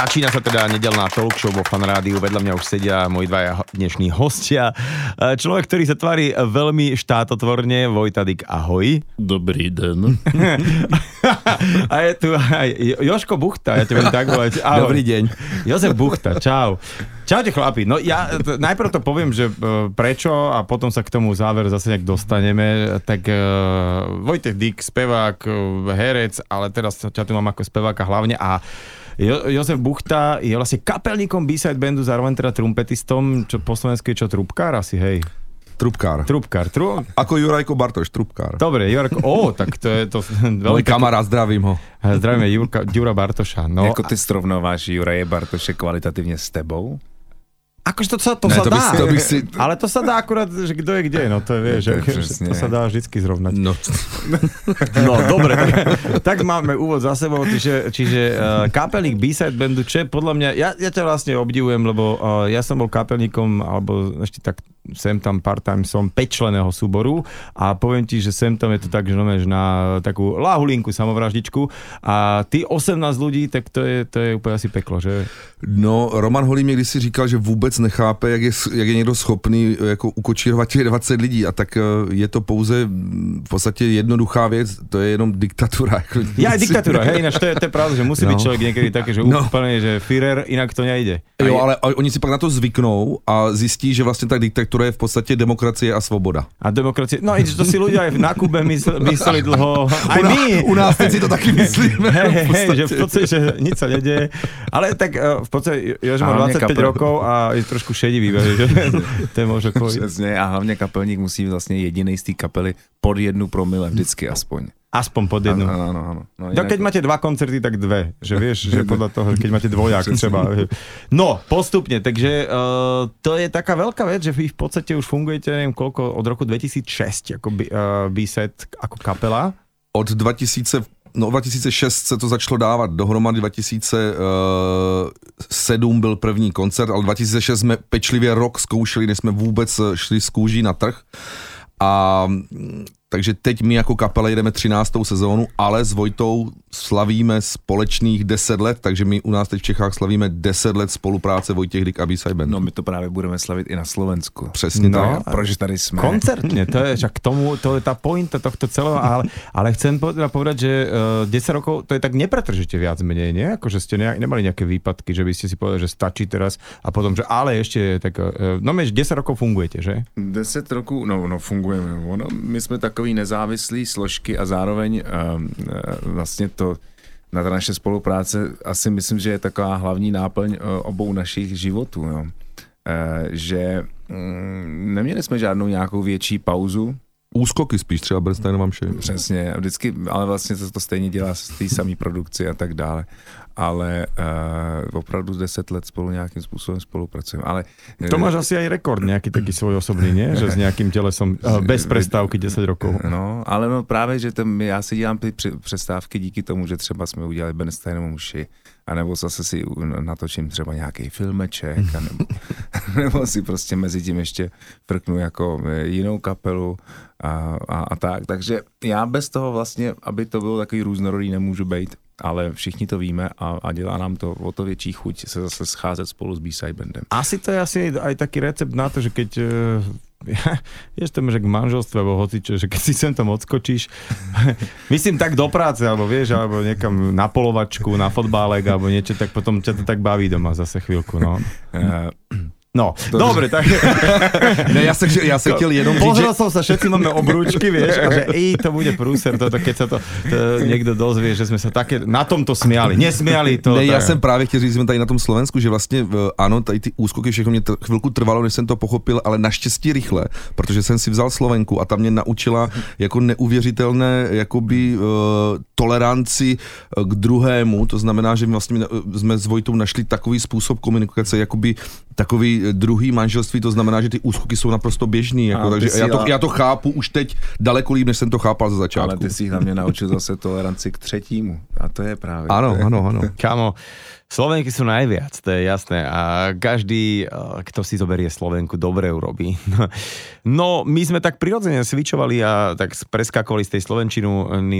Začína sa teda nedelná talk show vo fan rádiu. Vedľa mňa už sedia moji dvaja dnešní hostia. E, človek, ktorý sa tvári veľmi štátotvorne, Vojtadik, ahoj. Dobrý den. A je tu aj Joško Buchta, ja ťa budem tak volať. Ahoj. Dobrý deň. Jozef Buchta, čau. Čaute chlapi, no ja t- najprv to poviem, že e, prečo a potom sa k tomu záver zase nejak dostaneme. Tak uh, Vojtech Dík, spevák, herec, ale teraz ťa tu mám ako speváka hlavne a jo- Jozef Buchta je vlastne kapelníkom B-side bandu, zároveň teda trumpetistom, čo po slovensku je čo, trubkár asi, hej? Trubkár. Trubkár, tru... Ako Jurajko Bartoš, trubkár. Dobre, Jurko, ó, tak to je to Môj kamarát, zdravím ho. Zdravíme Jurka, Jura Bartoša. No, jako ty srovnáváš Juraje Bartoše kvalitativně s tebou? Akože to sa, to Ne, sa to by dá. si- to by si- Ale to sa dá akurát, že kto je kde, no to je, vieš, To že, to sa dá vždycky zrovnať. No, No, dobre, tak, tak máme úvod za sebou, čiže, čiže uh, kapelník B-side bandu, čo je podľa mňa, ja, ja ťa vlastne obdivujem, lebo uh, ja som bol kapelníkom, alebo ešte tak sem tam part-time som 5 členého súboru a poviem ti, že sem tam je to tak, že, no, že na takú láhulinku samovraždičku a ty 18 ľudí, tak to je, to je úplne asi peklo, že? no, Roman Holý mě kdysi říkal, že vůbec nechápe, jak je, jak je někdo schopný jako ukočírovat těch 20 lidí a tak eh, je to pouze mm, v podstatě jednoduchá věc, to je jenom diktatura. Jako nic diktatúra, jiného. hej, ináč to je, to je pravda, že musí No. byť človek niekedy také, že No. úplne, že Führer, inak to nejde. Jo, ale a oni si pak na to zvyknou a zjistí, že vlastně ta diktatura je v podstatě demokracie a svoboda. A demokracie, no ináč to si aj na Kube mysl, mysleli dlho, nás, my. u nás teď si to taky myslíme. Hej, v hej, podstatě. že v podstate, že nič sa nedeje. Ale tak eh, v podstate, Jož má A hlavne 25 kapel- rokov a je trošku šedivý, že to je možno. Přesně, a hlavně kapelník musí být vlastně jediný z té kapely pod jednu promile vždycky aspoň. Aspoň pod jednu. Ano, ano, ano. No, No, keď máte dva koncerty, tak dve. Že vieš, že podľa toho, keď máte dvojak třeba. No, postupne, takže uh, to je taká veľká vec, že vy v podstate už fungujete, neviem koľko, od roku 2006 ako B, uh, B-set, ako kapela. od 2000, no 2006 se to začalo dávat dohromady, 2007 byl první koncert, ale 2006 jsme pečlivě rok zkoušeli, než jsme vůbec šli z kůží na trh. A takže teď my jako kapela jdeme 13. sezónu, ale s Vojtou slavíme společných 10 let, takže my u nás teď v Čechách slavíme 10 let spolupráce Vojtěch Dyk a Band. No my to právě budeme slavit i na Slovensku. Přesně No. tak. A proč tady jsme? Koncertne, to je však k tomu, to je tá pointa tohto celého, ale, ale chcem povedať, že uh, 10 rokov, to je tak nepretržite viac menej, nie? Ako, že ste ne, nemali nejaké výpadky, že by ste si povedali, že stačí teraz a potom, že ale ešte tak, uh, no meč 10 rokov fungujete, že? 10 roků, no, no fungujeme. Ono, my jsme takový nezávislí složky a zároveň um, vlastně to na ta naše spolupráce asi myslím, že je taková hlavní náplň uh, obou našich životů. Jo. Uh, že um, neměli jsme žádnou nějakou větší pauzu, Úskoky spíš třeba Bernstein vám vše. Přesně, vždycky, ale vlastně to, to stejně dělá z té samé produkci a tak dále. Ale uh, opravdu 10 let spolu nějakým způsobem spolupracujeme. Ale To máš asi aj rekord nejaký taký svoj osobný, nie? Že s nejakým telesom uh, bez prestávky 10 rokov. No, ale no právě, že ten, já si dělám ty přestávky díky tomu, že třeba jsme udělali Bernsteinovu muši, anebo zase si natočím třeba nějaký filmeček, anebo, nebo si prostě mezi tím ještě frknu jako eh, jinou kapelu a, a, a tak. Takže já bez toho vlastně, aby to bylo takový různorodý, nemůžu být, ale všichni to víme a, a dělá nám to o to větší chuť se zase scházet spolu s B-side bandem. Asi to je asi aj taký recept na to, že keď uh, vieš to že k manželstve alebo hocičo, že keď si sem tam odskočíš, myslím tak do práce, alebo vieš, alebo niekam na polovačku, na fotbálek, alebo niečo, tak potom ťa to tak baví doma zase chvíľku, no. No, dobre, tak Ne, já, se, chtěl- já se chtěl jenom říct, že som sa, všetci máme obrúčky, vieš, a že ej, to bude prúser, toto, keď sa to, to niekto dozvie, že sme sa také na tomto smiali. Nesmiali to. Ne, já tak- jsem právě chtěl říct, že jsme tady na tom Slovensku, že vlastně v- ano, tady ty úskoky všechno mě chvilku trvalo, než jsem to pochopil, ale naštěstí rychle, protože jsem si vzal Slovenku a ta mě naučila jako neuvěřitelné jakoby uh, toleranci eh, k druhému, to znamená, že my vlastně jsme s Vojtou našli takový způsob komunikace, jakoby takový druhý manželství, to znamená, že ty úskoky jsou naprosto běžný, jako, A takže já to, a- já to chápu už teď daleko líp, než jsem to chápal ze začátku. ale ty si hlavně naučil zase toleranci k třetímu. A to je právě. Ano, to je, ano, ano. Kamo, Slovenky sú najviac, to je jasné. A každý, eh, kto si zoberie Slovenku, dobre urobí. No, my sme tak prirodzene svičovali a tak preskakovali z tej slovenčiny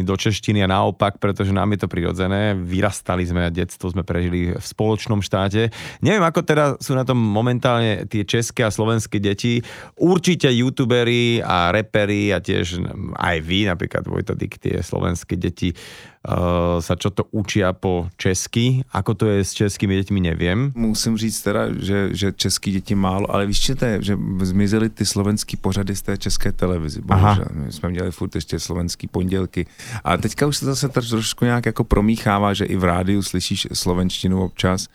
do češtiny a naopak, pretože nám je to prirodzené. Vyrastali sme a detstvo sme prežili v spoločnom štáte. Neviem, ako teda sú na tom momentálne tie české a slovenské deti. Určite youtuberi a reperi a tiež aj vy, napríklad Vojta Dik, tie slovenské deti sa čo to učia po česky. Ako to je s českými dětmi, nevím. Musím říct teda, že, že český děti málo, ale víš, že, to je, že zmizely ty slovenský pořady z té české televizi. Bohužel. My jsme měli furt ještě slovenský pondělky. A teďka už se zase trošku nějak jako promíchává, že i v rádiu slyšíš slovenštinu občas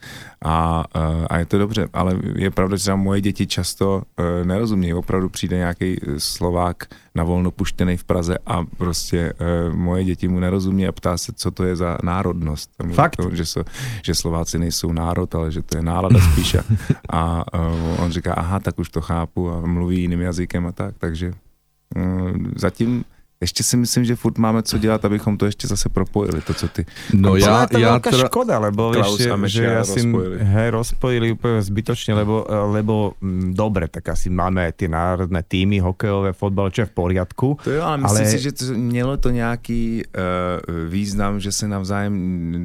a, a je to dobře, ale je pravda, že moje děti často uh, nerozumějí. Opravdu přijde nějaký Slovák na volno puštěný v Praze a prostě moje děti mu nerozumí a ptá se, co to je za národnost. Fakt? To, že, so, že Slováci nejsou národ, ale že to je nálada spíše. A uh, on říká, aha, tak už to chápu a mluví jiným jazykem a tak, takže uh, zatím ještě si myslím, že furt máme co dělat, abychom to ještě zase propojili, to, co ty... No já, je to já veľká teda... škoda, lebo Klaus vieš, že ja si hej, rozpojili úplne zbytočne, lebo, lebo m, mm, dobre, tak asi máme tie národné týmy, hokejové, fotbal, čo je v poriadku. To jo, ale myslím ale... si, že to, mělo to nějaký uh, význam, že se navzájem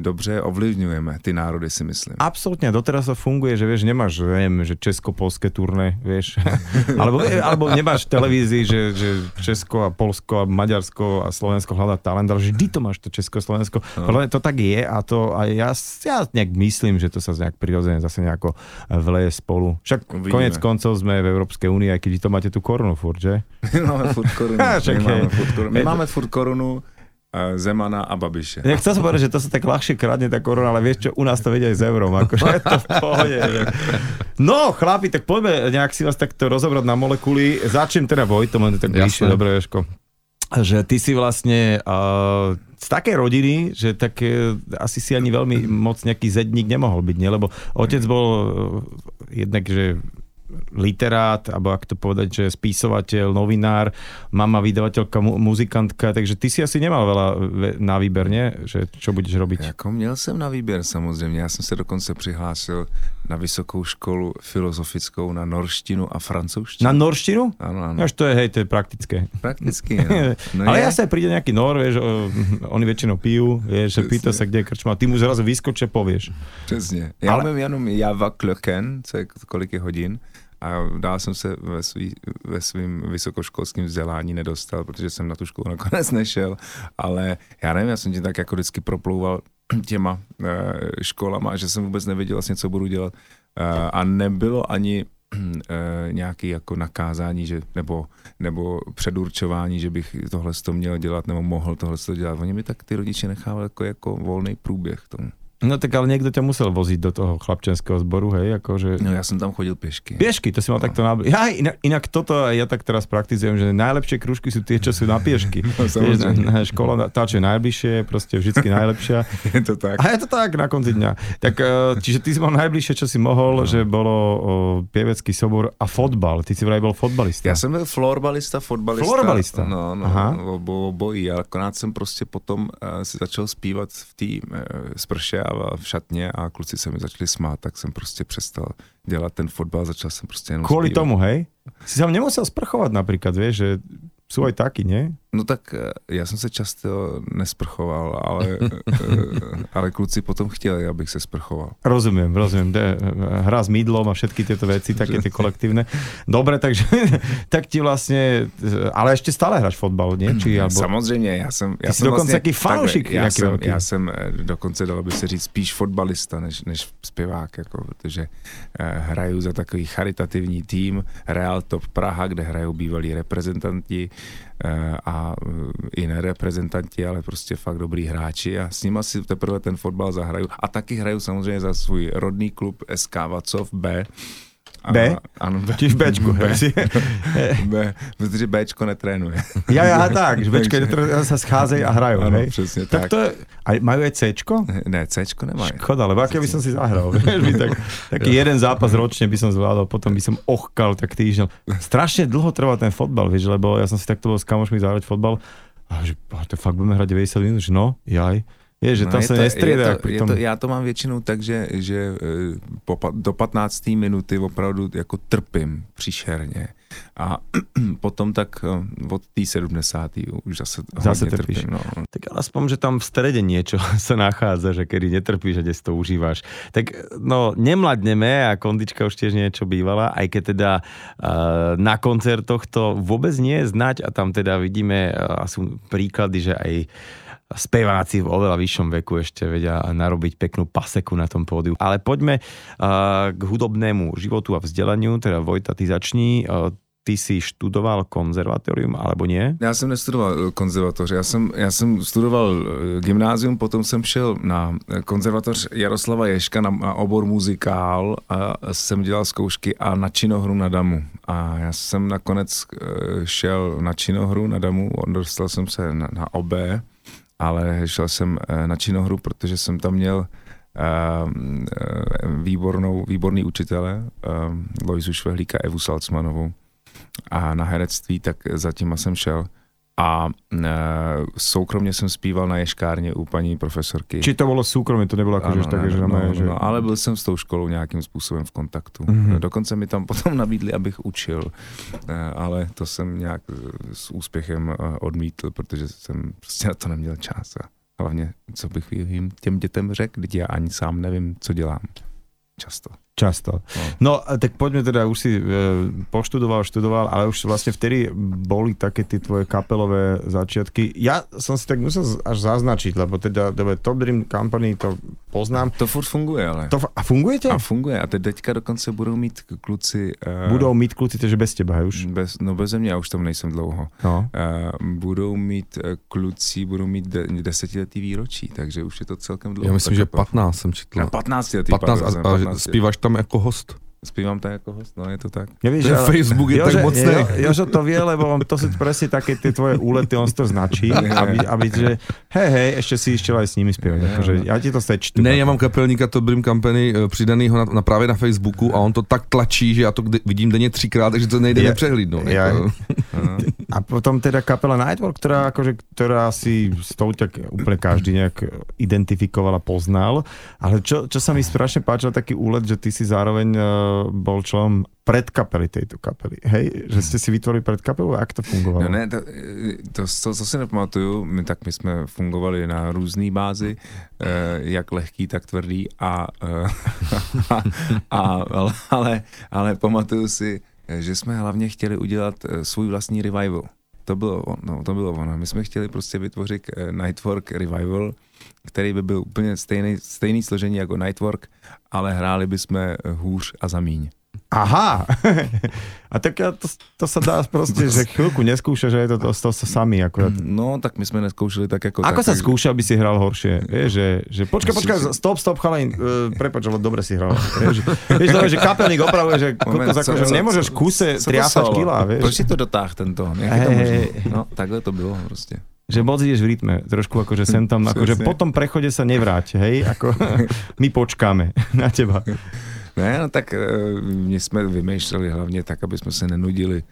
dobře ovlivňujeme, ty národy si myslím. Absolutně, doteraz to funguje, že vieš, nemáš, neviem, že česko-polské turné, vieš, alebo, alebo nemáš v televízii, že, že Česko a Polsko a Maďarsko a Slovensko hľadá talent, ale vždy to máš to Česko-Slovensko. No. To tak je a to a ja, ja nejak myslím, že to sa nejak prirodzene zase nejako vleje spolu. Však Uvidíme. konec koncov sme v Európskej únii, aj keď to máte tú korunu furt, že? My máme furt korunu. My máme furt korunu. My máme furt korunu Zemana a Babiše. Ja chcel som povedať, že to sa tak ľahšie kradne tá korona, ale vieš čo, u nás to vedia aj s eurom, akože je to v pohode. No, chlapi, tak poďme nejak si vás takto rozobrať na molekuly. Začnem teda Vojtom, len tak bližšie, dobre, Jožko že ty si vlastne uh, z takej rodiny, že tak uh, asi si ani veľmi moc nejaký zedník nemohol byť, nie? lebo otec bol uh, jednak, že literát, alebo ak to povedať, že spisovateľ, novinár, mama vydavateľka, mu, muzikantka, takže ty si asi nemal veľa na výber, nie? Že čo budeš robiť? Jako měl jsem na výběr samozřejmě, já jsem se dokonce přihlásil na vysokou školu filozofickou na norštinu a francouzštinu. Na norštinu? Ano, ano. Až to je, hej, to je praktické. Prakticky, no. no Ale ja sa príde nejaký nor, vieš, oni väčšinou pijú, vieš, že pýta sa, kde je krčma, ty mu zrazu vyskoče, povieš. Přesně. Já Ale... mám jenom Java Klöken, co je kolik je hodin, a dál jsem se ve, svý, ve svým vysokoškolským vzdělání nedostal, protože jsem na tu školu nakonec nešel, ale já nevím, já jsem tě tak jako vždycky proplouval těma uh, školama, že jsem vůbec nevěděl vlastně, co budu dělat uh, a nebylo ani uh, nějaký jako nakázání, že, nebo, nebo předurčování, že bych tohle to měl dělat nebo mohl tohle to dělat. Oni mi tak ty rodiče nechávali jako, jako volný průběh tomu. No tak ale niekto ťa musel voziť do toho chlapčenského zboru, hej, akože... No ja som tam chodil pešky. Piešky, to si mal no. takto na... Ja, inak, inak toto ja tak teraz praktizujem, že najlepšie krúžky sú tie, čo sú na piešky. No, na, škola, tá, čo je najbližšie, proste vždycky najlepšia. je to tak. A je to tak na konci dňa. Tak, e, čiže ty si mal najbližšie, čo si mohol, no. že bolo o, pievecký sobor a fotbal. Ty si vraj bol fotbalista. Ja som byl florbalista, fotbalista. Florbalista? No, no, Aha. obo, obojí. A akorát jsem prostě potom uh, si začal zpívat v té uh, sprše v šatně a kluci se mi začali smát, tak jsem prostě přestal dělat ten fotbal, začal jsem prostě jenom Kvôli zpívat. tomu, hej? Si sa nemusel sprchovať napríklad, vieš, že sú aj takí, nie? No tak eh, já jsem se často nesprchoval, ale, eh, ale kluci potom chtěli, abych se sprchoval. Rozumím, rozumím. De, hra s mydlom a všetky tieto veci, také tie kolektívne. Dobre, takže tak ti vlastně, ale ještě stále hráš fotbal, nie? Či, alebo... Samozřejmě, já jsem... Já Ty jsem dokonce vlastně, fanoušik. Já jsem, já jsem eh, dokonce, dalo by se říct, spíš fotbalista, než, než zpěvák, jako, protože hraju za takový charitativní tým Real Top Praha, kde hrajou bývalí reprezentanti a i ne reprezentanti, ale prostě fakt dobrý hráči a s nimi si teprve ten fotbal zahraju. A taky hraju samozřejmě za svůj rodný klub SK Vacov B, B? Ano, B. Čiže Bčku. B. B, protože Bčko netrénuje. Ja, ja, tak, že Bčko netrénuje, sa scházejí a hrajú, ano, hej? přesně tak. tak. to je, a majú aj Cčko? Ne, Cčko nemajú. Škoda, lebo aké by som si zahral, by tak, taký jeden zápas ročne by som zvládol, potom by som ochkal tak týždeň. Strašne dlho trvá ten fotbal, vieš, lebo ja som si takto bol s kamošmi zahrať fotbal a že to fakt budeme hrať 90 minút, že no, jaj Je, že No, tam je sa to- nestrieda. je to, je to, já to mám většinou tak, že, že eh, po, do 15. minuty opravdu jako trpím příšerně. A potom tak eh, od té 70. už zase, Zase hodně trpíš. trpím. No. Tak ale aspoň, že tam v strede niečo sa nachádza, že kedy netrpíš a kde si to užíváš. Tak no, nemladneme a kondička už tiež niečo bývala, aj keď teda uh, na koncertoch to vôbec nie je znať a tam teda vidíme uh, sú príklady, že aj speváci v oveľa vyššom veku ešte vedia narobiť peknú paseku na tom pódiu. Ale poďme uh, k hudobnému životu a vzdelaniu, teda Vojta, ty začni. Uh, ty si študoval konzervatorium, alebo nie? Já jsem nestudoval eh, konzervatoř, já jsem, já jsem studoval eh, gymnázium, potom jsem šel na eh, konzervatoř Jaroslava Ješka na, na obor muzikál a jsem dělal zkoušky a na činohru na Damu. A já jsem nakonec šel na činohru na Damu, dostal jsem se na, na OB, ale šel jsem eh, na činohru, protože jsem tam měl eh, eh, výbornou, výborný učitele, eh, Lojzu Švehlíka, Evu Salcmanovou a na herectví, tak zatím jsem šel. A e, soukromně jsem zpíval na ješkárně u paní profesorky. Či to bolo súkromie, to nebolo ako, že také, že, no, no, že... no, ale byl jsem s tou školou nějakým způsobem v kontaktu. Mhm. Mm-hmm. Dokonce mi tam potom nabídli, abych učil, E, ale to jsem nějak e, s úspěchem e, odmítl, protože jsem prostě na to neměl čas. A hlavně, co bych jim těm dětem řekl, když já ani sám nevím, co dělám. Často. Často. No, a tak poďme teda, už si e, poštudoval, študoval, ale už vlastne vtedy boli také tie tvoje kapelové začiatky. Ja som si tak musel až zaznačiť, lebo teda dobre, Top Dream Company to poznám. To furt funguje, ale. To, a fungujete? A funguje. A teď teďka dokonce budou mít kluci... Uh, Budou mít kluci, takže bez teba, už. Bez, no bez mě, já už tam nejsem dlouho. No. Uh, budou mít uh, kluci, budou mít de, desetiletý výročí, takže už je to celkem dlouho. Já myslím, že kapela. 15 jsem četl. Na 15 letý, 15 pardon, a, a 15 zpíváš tam jako host. Zpívám tak jako host, no je to tak. Nevíš, Ten Facebook je tak mocný. Jo, Jožo to vie, lebo on to sú presne také tie tvoje úlety, on si to značí, aby, aby že hej, hej, ešte si išiel aj s nimi spievať. Akože, ja ti to sečtu. Ne, já mám kapelníka Top Dream Company eh, přidanýho na, na, právě na Facebooku a on to tak tlačí, že já to vidím denně třikrát, takže to nejde Je- nepřehlídnout. Ja- jako. A potom teda kapela Nightwork, ktorá, akože, ktorá si s tou tak úplne každý nejak identifikoval a poznal. Ale čo, čo sa mi strašne páčilo, taký úlet, že ty si zároveň uh, bol členom predkapely tejto kapely. Hej? Že ste si vytvorili predkapelu? Jak to fungovalo? No ne, to, to, to, co si nepamatuju, my, tak my jsme fungovali na různé bázi, eh, jak lehký, tak tvrdý a, eh, a ale, ale, ale pamatuju si, že jsme hlavně chtěli udělat eh, svůj vlastní revival. To bylo, no, to bylo ono. My jsme chtěli prostě vytvořit eh, Nightwork revival, který by byl úplně stejný, stejný složení jako Nightwork, ale hráli bychom hůř a za míň. Aha! A tak ja to, to sa dá proste, že chvíľku neskúša, že je to, to, to sa sami akurát. No, tak my jsme neskoušeli tak jako Ako tak, sa takže- skúša, aby si hral horšie? Vieš, že, že počkaj, počkaj, stop, stop, chalani, uh, prepač, ale dobre si hral. Vieš, vieš dobre, že kapelník opravuje, že Moment, co- nemôžeš v kuse triasať kila, vieš. Proč si to dotáh ten tón? Jak je to možné? No, takhle to bylo prostě. Že moc ideš v rytme, trošku akože sem tam, akože po tom prechode sa nevráť, hej, ako my počkáme na teba. Ne, no tak eh, my jsme vymýšleli hlavně tak, aby jsme se nenudili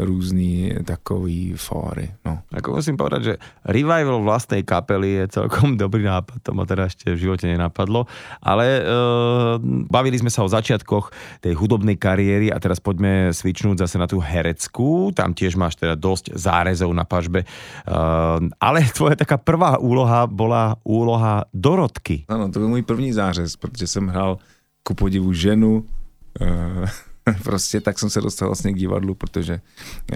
různý takový fóry. No. Ako musím povedať, že revival vlastnej kapely je celkom dobrý nápad, to ma teda ešte v živote nenapadlo, ale uh, bavili sme sa o začiatkoch tej hudobnej kariéry a teraz poďme svičnúť zase na tú hereckú, tam tiež máš teda dosť zárezov na pažbe, uh, ale tvoja taká prvá úloha bola úloha Dorotky. Ano, to byl můj první zářez, protože jsem hrál ku podivu ženu, eh, prostě tak jsem se dostal vlastně k divadlu, protože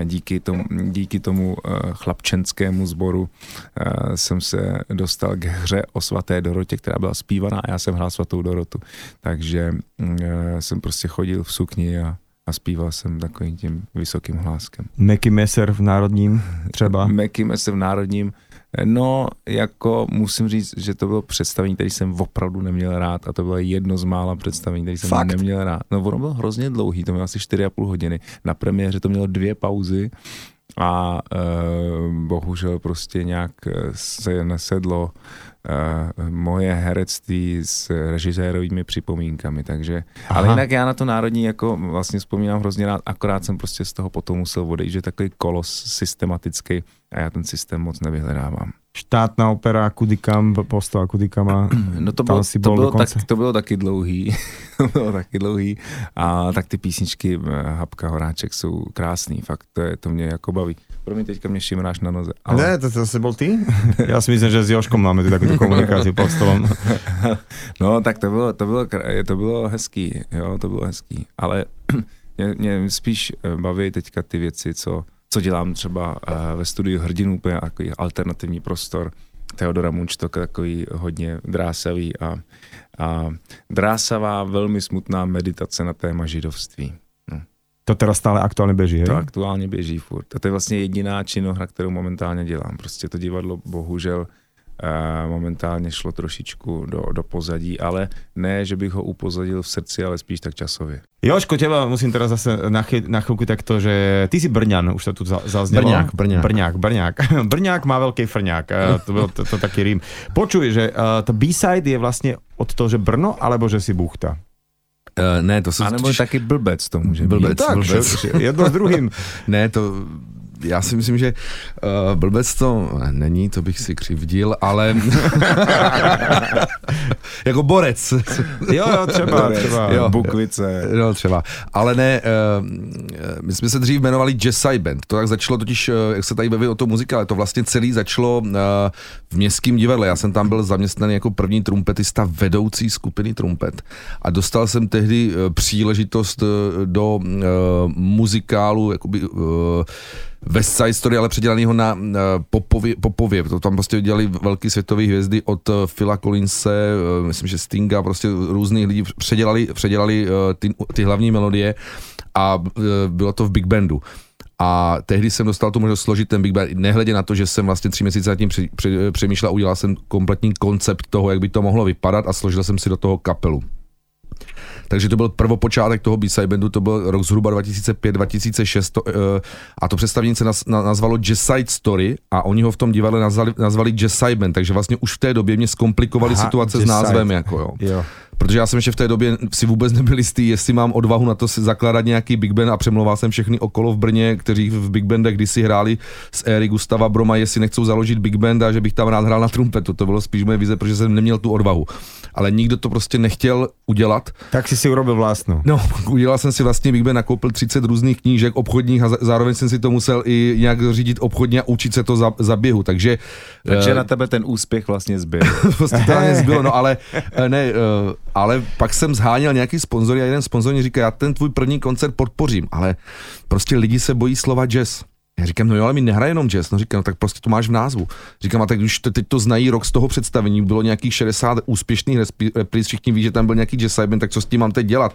díky tomu, díky tomu eh, chlapčenskému sboru eh, jsem se dostal k hře o svaté Dorotě, která byla zpívaná a já jsem hrál svatou Dorotu. Takže mm, eh, jsem prostě chodil v sukni a, a zpíval jsem takovým tím vysokým hláskem. Meky Messer v Národním třeba. Mekíme se v Národním. No, jako musím říct, že to bylo představení, který jsem opravdu neměl rád a to bylo jedno z mála představení, který jsem Fakt? neměl rád. No, ono bylo hrozně dlouhý, to mělo asi 4,5 hodiny. Na premiéře to mělo dvě pauzy a e, bohužel prostě nějak eh, se nesedlo uh, moje herectví s režisérovými připomínkami, takže, Aha. ale jinak já na to národní jako vlastně vzpomínám hrozně rád, akorát jsem prostě z toho potom musel odejít, že takový kolos systematický a já ten systém moc nevyhledávám štátna opera, kudy kam, posto a kudy kam a no to bylo, si to, bylo tak, to bylo taky dlouhý, to bylo taky dlouhý a tak ty písničky eh, Hapka Horáček jsou krásný, fakt to, je, to mě jako baví. Pro mě teďka mě šimráš na noze. Ale... Ne, to zase byl ty? Já si myslím, že s Joškom máme tu takovou komunikaci pod stolom. no, tak to bylo, to bylo, to bylo hezký, jo, to bylo hezký, ale mě, mě spíš eh, baví teďka ty věci, co dělám třeba uh, ve studiu Hrdinů, úplně takový alternativní prostor. Teodora Munčtok, takový hodně drásavý a, a drásavá, velmi smutná meditace na téma židovství. No. To teda stále aktuálně běží, hej? To aktuálně běží furt. A to je vlastně jediná činohra, kterou momentálně dělám. Prostě to divadlo bohužel momentálně šlo trošičku do, do pozadí, ale ne, že bych ho upozadil v srdci, ale spíš tak časově. Joško, teba musím teraz zase na, chy, na chvíľku takto, že ty si Brňan, už to tu zaznelo. Brňák, Brňák. Brňák, Brňák. Brňák má veľký frňák, to byl to, to taký rým. Počuj, že uh, to B-side je vlastně od toho, že Brno, alebo že si buchta? Uh, ne, to se... A nebo taky blbec to může blbec, být. Tak, blbec. jedno s druhým. ne, to já si myslím, že uh, blbec to není, to bych si křivdil, ale jako borec. jo, jo, třeba, borec, třeba. Jo, Bukvice. No, třeba. Ale ne, uh, my jsme se dřív jmenovali Jazz Band. To tak začalo totiž, uh, jak se tady baví o tom muzika, ale to vlastně celý začalo uh, v městském divadle. Já jsem tam byl zaměstnaný jako první trumpetista vedoucí skupiny trumpet a dostal jsem tehdy uh, příležitost uh, do uh, muzikálu, jakoby uh, West Side Story, ale předělanýho na, na popově, popově. To tam prostě dělali velký světové hvězdy od uh, Phila Collinse, uh, myslím, že Stinga, prostě různých lidí předělali, předělali uh, ty, ty hlavní melodie a bylo to v Big Bandu. A tehdy jsem dostal tu možnost složit ten Big Band, nehledě na to, že jsem vlastně tři měsíce nad tím při, při, přemýšlel, udělal jsem kompletní koncept toho, jak by to mohlo vypadat a složil jsem si do toho kapelu. Takže to byl prvopočátek toho B-side bandu, to byl rok zhruba 2005-2006 to, uh, a to představení se naz, na, nazvalo Side Story a oni ho v tom divadle nazvali, nazvali Side Band, takže vlastně už v té době mě zkomplikovali Aha, situace s názvem. Jako, jo. jo. Protože já jsem ještě v té době si vůbec nebyl jistý, jestli mám odvahu na to si zakládat nějaký Big Band a přemlouval jsem všechny okolo v Brně, kteří v Big Bandech kdysi hráli z éry Gustava Broma, jestli nechcou založit Big Band a že bych tam rád hrál na trumpetu. To bylo spíš moje vize, protože jsem neměl tu odvahu. Ale nikdo to prostě nechtěl udělat. Tak si si urobil vlastnou. No, udělal jsem si vlastně Big Band, nakoupil 30 různých knížek obchodních a zároveň jsem si to musel i nějak řídit obchodně a učit se to za, za běhu. Takže, takže uh, na tebe ten úspěch vlastně zbyl. prostě to zbylo, no ale eh, ne, uh, ale pak jsem zháněl nějaký sponzory a jeden sponzor mi říká, já ten tvůj první koncert podpořím, ale prostě lidi se bojí slova jazz. Já říkám, no jo, ale mi nehraje jenom jazz. No říkám, no tak prostě to máš v názvu. Říkám, a tak když to, teď to znají rok z toho představení, bylo nějakých 60 úspěšných repríz, všichni ví, že tam byl nějaký jazz band, tak co s tím mám teď dělat?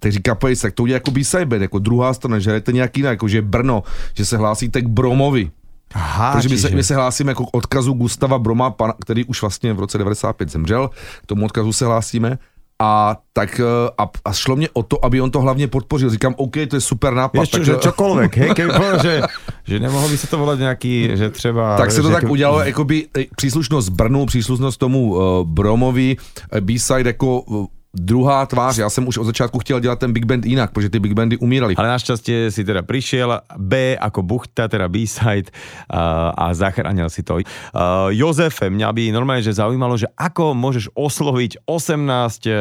Tak říká, pojď, tak to udělá jako b jako druhá strana, že hrajete nějaký jinak, jako že Brno, že se hlásíte k Bromovi. Aha, Takže my se, my se hlásíme jako k odkazu Gustava Broma, pana, který už vlastně v roce 95 zemřel, k tomu odkazu se hlásíme a tak eh, a, a šlo mě o to, aby on to hlavně podpořil. Říkám, OK, to je super nápad. Ještě, tak, že čokoľvek, hej, keď že, že nemohlo by se to volat nějaký, že třeba... Tak se to tak jako... udělalo, jakoby eh, příslušnost Brnu, příslušnost tomu uh, Bromovi, B-side jako druhá tvář. Já jsem už od začátku chtěl dělat ten Big Band jinak, protože ty Big Bandy umírali. Ale naštěstí si teda přišel B jako buchta, teda B-side a, a zachránil si to. Uh, Jozefe, mňa by normálně že zaujímalo, že ako môžeš osloviť 18 uh,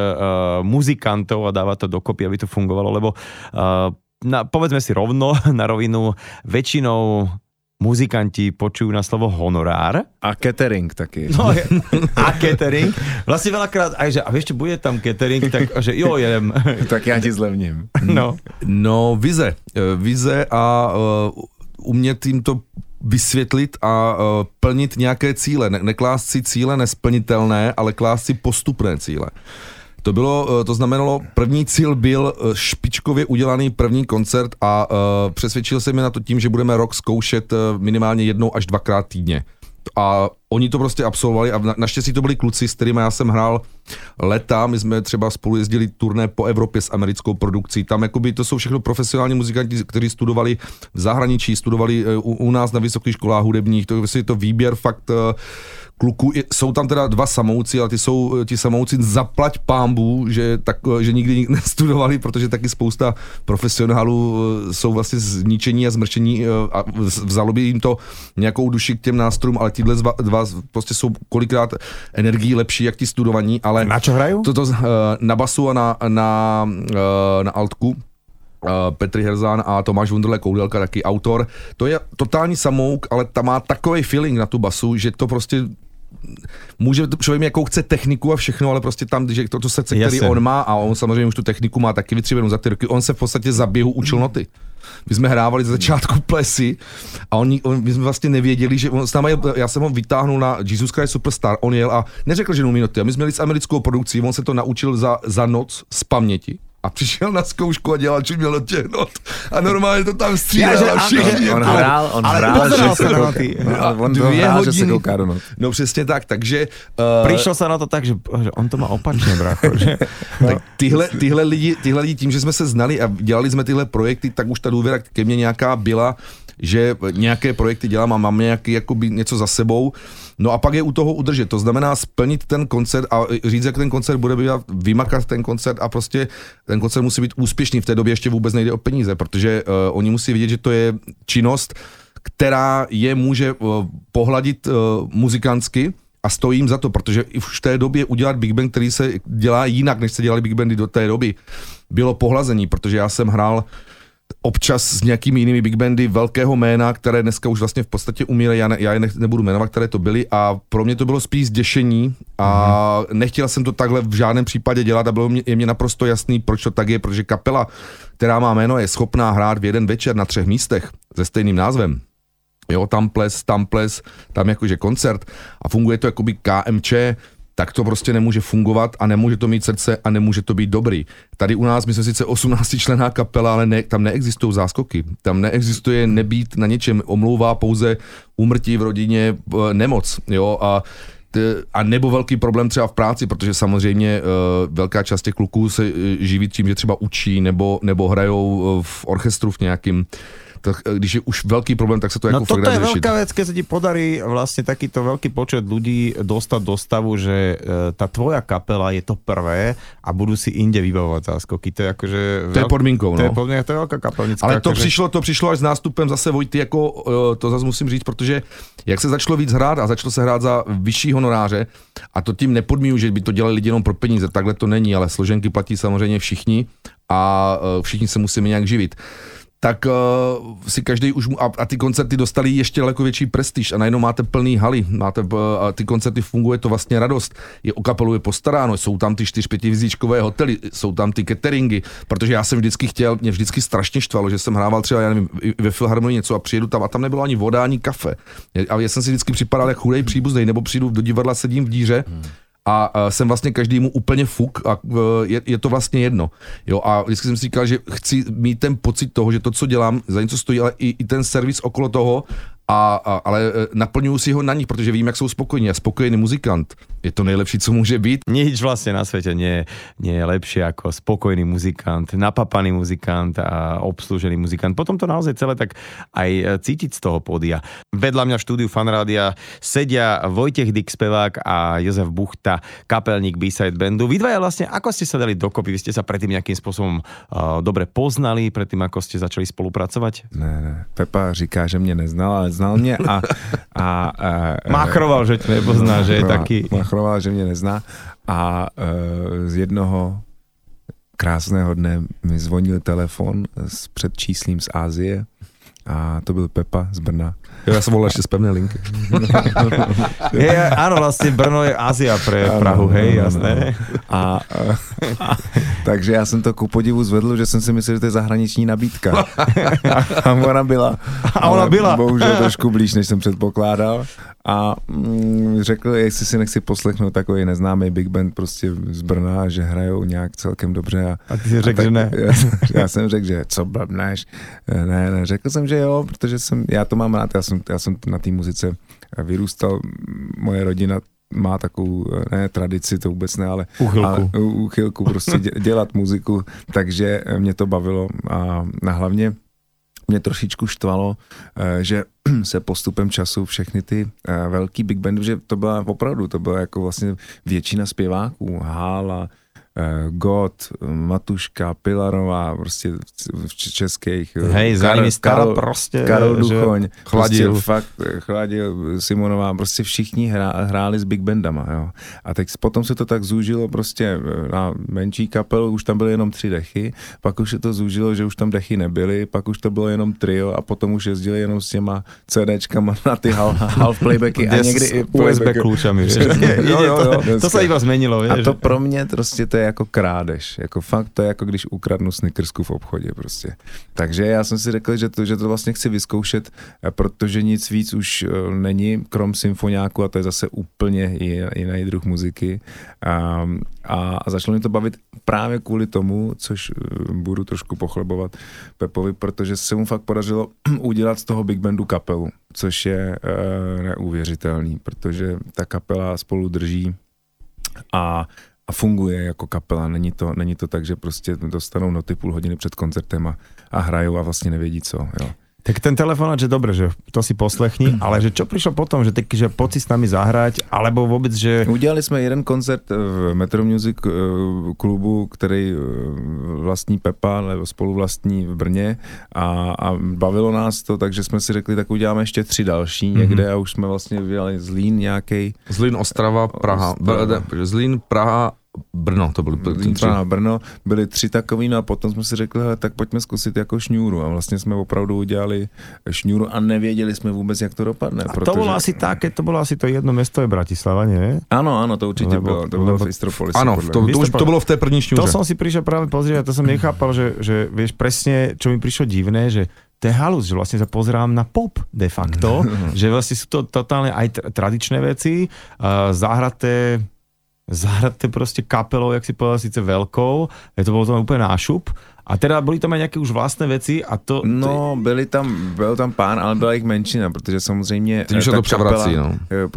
muzikantov a dávať to dokopy, aby to fungovalo, lebo uh, na, povedzme si rovno, na rovinu, väčšinou muzikanti počujú na slovo honorár. A catering taky. No, a catering. Vlastně veľakrát aj, že a vieš, bude tam catering, tak že jo, jedem. tak já ti zlevním. No. No, vize. Eh, vize a uh, umět jim to vysvětlit a uh, plnit nějaké cíle. Ne- neklást si cíle nesplnitelné, ale klást si postupné cíle. To bylo, eh, to znamenalo, první cíl byl eh, špičkově udělaný první koncert a uh, přesvědčil se mi na to tím, že budeme rok zkoušet minimálně jednou až dvakrát týdně. A oni to prostě absolvovali a na, naštěstí to byli kluci, s kterými já jsem hrál leta, my jsme třeba spolu jezdili turné po Evropě s americkou produkcí, tam jakoby to jsou všechno profesionální muzikanti, kteří studovali v zahraničí, studovali eh, u, u nás na vysokých školách hudebních, to je to výběr fakt uh, kluků, jsou tam teda dva samouci, ale ty jsou ti samouci zaplať pámbu, že, tak, že nikdy nestudovali, protože taky spousta profesionálů jsou vlastně zničení a zmršení a vzalo by jim to nějakou duši k těm nástrojům, ale tyhle dva, dva prostě jsou kolikrát energií lepší, jak ti studovaní, ale... Na čo hrají? Toto, eh, na basu a na, na, na altku Petr Herzán a Tomáš Wunderle Koudelka, taky autor. To je totální samouk, ale ta má takový feeling na tu basu, že to prostě může člověk jakou chce techniku a všechno, ale prostě tam, že to, to srdce, který on má a on samozřejmě už tu techniku má taky vytřivenou za ty roky, on se v podstatě za běhu učil noty. My jsme hrávali za začátku plesy a oni, on, my jsme vlastně nevěděli, že on s náma, já jsem ho vytáhnul na Jesus Christ Superstar, on jel a neřekl, že umí noty. A my jsme měli s americkou produkcí, on se to naučil za, za noc z paměti a přišel na zkoušku a dělal, čím měl od těch not. A normálně to tam střídal a všichni. On hrál, on ale hrál, že se kouká, no, on dvě hrál, hodiny. Že se kouká do not. No přesně tak, takže... Uh, Přišel se na to tak, že, že on to má opačně, brácho. Že, no. tak tyhle, tyhle, lidi, tyhle lidi tím, že jsme se znali a dělali jsme tyhle projekty, tak už ta důvěra ke mně nějaká byla, že nějaké projekty dělám a mám nějaký jakoby něco za sebou. No a pak je u toho udržet. To znamená splnit ten koncert a říct, jak ten koncert bude být, vymakat ten koncert a prostě ten koncert musí být úspěšný. V té době ještě vůbec nejde o peníze, protože uh, oni musí vidět, že to je činnost, která je může uh, pohladit uh, muzikantsky, a stojím za to, protože i v té době udělat Big Band, který se dělá jinak, než se dělali Big Bandy do té doby, bylo pohlazení, protože já jsem hrál občas s nějakými jinými big bandy velkého jména, které dneska už vlastně v podstatě umírají, já, ne, já je ne, nebudu jmenovat, které to byly a pro mě to bylo spíš zděšení a mm. nechtěl jsem to takhle v žádném případě dělat a bylo mě, je mě naprosto jasný, proč to tak je, protože kapela, která má jméno, je schopná hrát v jeden večer na třech místech se stejným názvem. Jo, tam ples, tam ples, tam jakože koncert a funguje to jakoby KMČ, tak to prostě nemůže fungovat a nemůže to mít srdce a nemůže to být dobrý. Tady u nás, my jsme sice 18 člená kapela, ale ne, tam neexistují záskoky. Tam neexistuje nebýt na něčem. Omlouvá pouze úmrtí v rodině, e, nemoc. Jo, a a nebo velký problém třeba v práci, protože samozřejmě uh, velká část těch kluků se uh, živí tím, že třeba učí nebo, nebo hrajou v orchestru v nějakým tak eh, když je už velký problém, tak se to no jako toto je veľká vec, keď sa ti podarí vlastne takýto veľký počet ľudí dostať do stavu, že e, tá tvoja kapela je to prvé a budú si inde vybavovať záskoky. To je akože... To je podmínkou, no. To je, podmínka, to je veľká kapelnická. Ale to, akože... přišlo, to přišlo až s nástupem zase Vojty, jako e, to zase musím říct, protože jak se začalo víc hrát a začalo se hrát za vyšší honoráře a to tím nepodmínu, že by to dělali lidi jenom pro peníze, takhle to není, ale složenky platí samozřejmě všichni a všichni se musíme nějak živit tak uh, si každý už a, a ty koncerty dostali ještě daleko větší prestiž a najednou máte plný haly, máte uh, a ty koncerty funguje to vlastně radost. Je o kapelu je postaráno, jsou tam ty čtyř pětivizíčkové hotely, jsou tam ty cateringy, protože já jsem vždycky chtěl, mě vždycky strašně štvalo, že jsem hrával třeba, já nevím, ve Filharmonii něco a přijedu tam a tam nebylo ani voda, ani kafe. A já jsem si vždycky připadal jak chudej příbuzný, nebo přijdu do divadla, sedím v díře hmm a jsem vlastně každému úplně fuk a je, je to vlastně jedno. Jo, a vždycky jsem si říkal, že chci mít ten pocit toho, že to, co dělám, za něco stojí, ale i, i ten servis okolo toho a, a, ale e, naplňuju si ho na nich, protože vím, jak jsou spokojení. A spokojený muzikant je to nejlepší, co může být. Nič vlastně na světě nie, nie je lepší jako spokojný muzikant, napapaný muzikant a obslužený muzikant. Potom to naozaj celé tak aj e, cítiť z toho pódia. Vedľa mňa v štúdiu Fanrádia sedia Vojtech Dick spevák a Jozef Buchta, kapelník B-side bandu. Vy dvaja vlastne, ako ste sa dali dokopy? Vy ste sa predtým nejakým spôsobom uh, dobre poznali, predtým ako ste začali spolupracovať? Ne, ne. Pepa říká, že mě neznal, ale znal mě a... a, a Máchroval, že tě nepozná, že je taky... Máchroval, že mě nezná a e, z jednoho krásného dne mi zvonil telefon s předčíslím z Ázie a to byl Pepa z Brna. Jo, já jsem volal ještě z pevné linky. je, ano, vlastně Brno je Azia pre Prahu, hej, jasné. A, a, a, takže já jsem to ku podivu zvedl, že jsem si myslel, že to je zahraniční nabídka. A ona byla. A ona byla. Bohužel trošku blíž, než jsem předpokládal. A mm, řekl, jestli si nechci poslechnout takový neznámý big band prostě z Brna, že hrajou nějak celkem dobře. A, a ty jsi řekl, že ne. Já, já jsem řekl, že co blbneš. Ne, ne, řekl jsem, že jo, protože jsem, já to mám rád, já jsem, já jsem na té muzice vyrůstal, moje rodina má takovou, ne tradici, to vůbec ne, ale uchylku, ale, uchylku prostě dělat muziku, takže mě to bavilo a, a hlavně mě trošičku štvalo, eh, že se postupem času všechny ty eh, velký big bandy, že to byla opravdu, to byla jako vlastně většina zpěváků, Hála, God, Matuška, Pilarová, prostě v českých. Eh, Hej, Karol, prostě. Karol Duchoň. Chladil. Prostě fakt, eh, chladil, Simonová, prostě všichni hrá, hráli s big bandama, jo. A teď potom se to tak zúžilo prostě na menší kapelu, už tam byly jenom tři dechy, pak už se to zúžilo, že už tam dechy nebyly, pak už to bylo jenom trio a potom už jezdili jenom s těma CDčkama na ty half, half playbacky a někdy i USB kľúčami. jo, jo, jo, to se iba zmenilo. A to pro mě prostě to je jako krádež. Jako fakt to je jako když ukradnu snickersku v obchodě prostě. Takže já jsem si řekl, že to, že to vlastně chci vyzkoušet, eh, protože nic víc už eh, není, krom symfoniáku a to je zase úplně jiný druh muziky. A, a, a začalo mi to bavit právě kvůli tomu, což eh, budu trošku pochlebovat Pepovi, protože se mu fakt podařilo udělat z toho Big Bandu kapelu, což je uh, neuvěřitelný, protože ta kapela spolu drží a a funguje jako kapela. Není to, není to tak, že prostě dostanou noty půl hodiny před koncertem a, a hrajou a vlastně nevědí co. Jo. Tak ten telefonát, že dobre, že to si poslechni, ale že čo prišlo potom, že taký, že poď si s nami zahrať, alebo vôbec, že... Udělali jsme jeden koncert v Metro Music eh, klubu, který eh, vlastní Pepa, nebo spoluvlastní v Brně a, a bavilo nás to, takže jsme si řekli, tak uděláme ještě tři další mm-hmm. někde a už jsme vlastně udělali Zlín nějaký. Zlín, Ostrava, Praha. Ostrava. Zlín, Praha, Brno, to byly Praha, Brno, byly tři takový, no a potom jsme si řekli, hele, tak pojďme zkusit jako šňůru a vlastně jsme opravdu udělali šňůru a nevěděli jsme vůbec, jak to dopadne. A protože... to bylo asi také, to bylo asi to jedno město je Bratislava, ne? Ano, ano, to určitě lebo, bylo, to bylo lebo, v Istropolisi. Ano, to, to, už, to bylo v té první šňůře. To jsem si přišel právě pozrieť, to jsem nechápal, že, že vieš presne, čo mi prišlo divné, že to je halus, že vlastne sa pozerám na pop de facto, že vlastne sú to totálne aj tradičné veci, uh, zahraté zahraté prostě kapelou, jak si povedal, sice velkou, je to bylo tam úplně nášup, a teda byly tam nějaké už vlastné věci a to... No, byly tam, byl tam pán, ale byla jich menšina, protože samozřejmě Tím, ta, to kapela, no.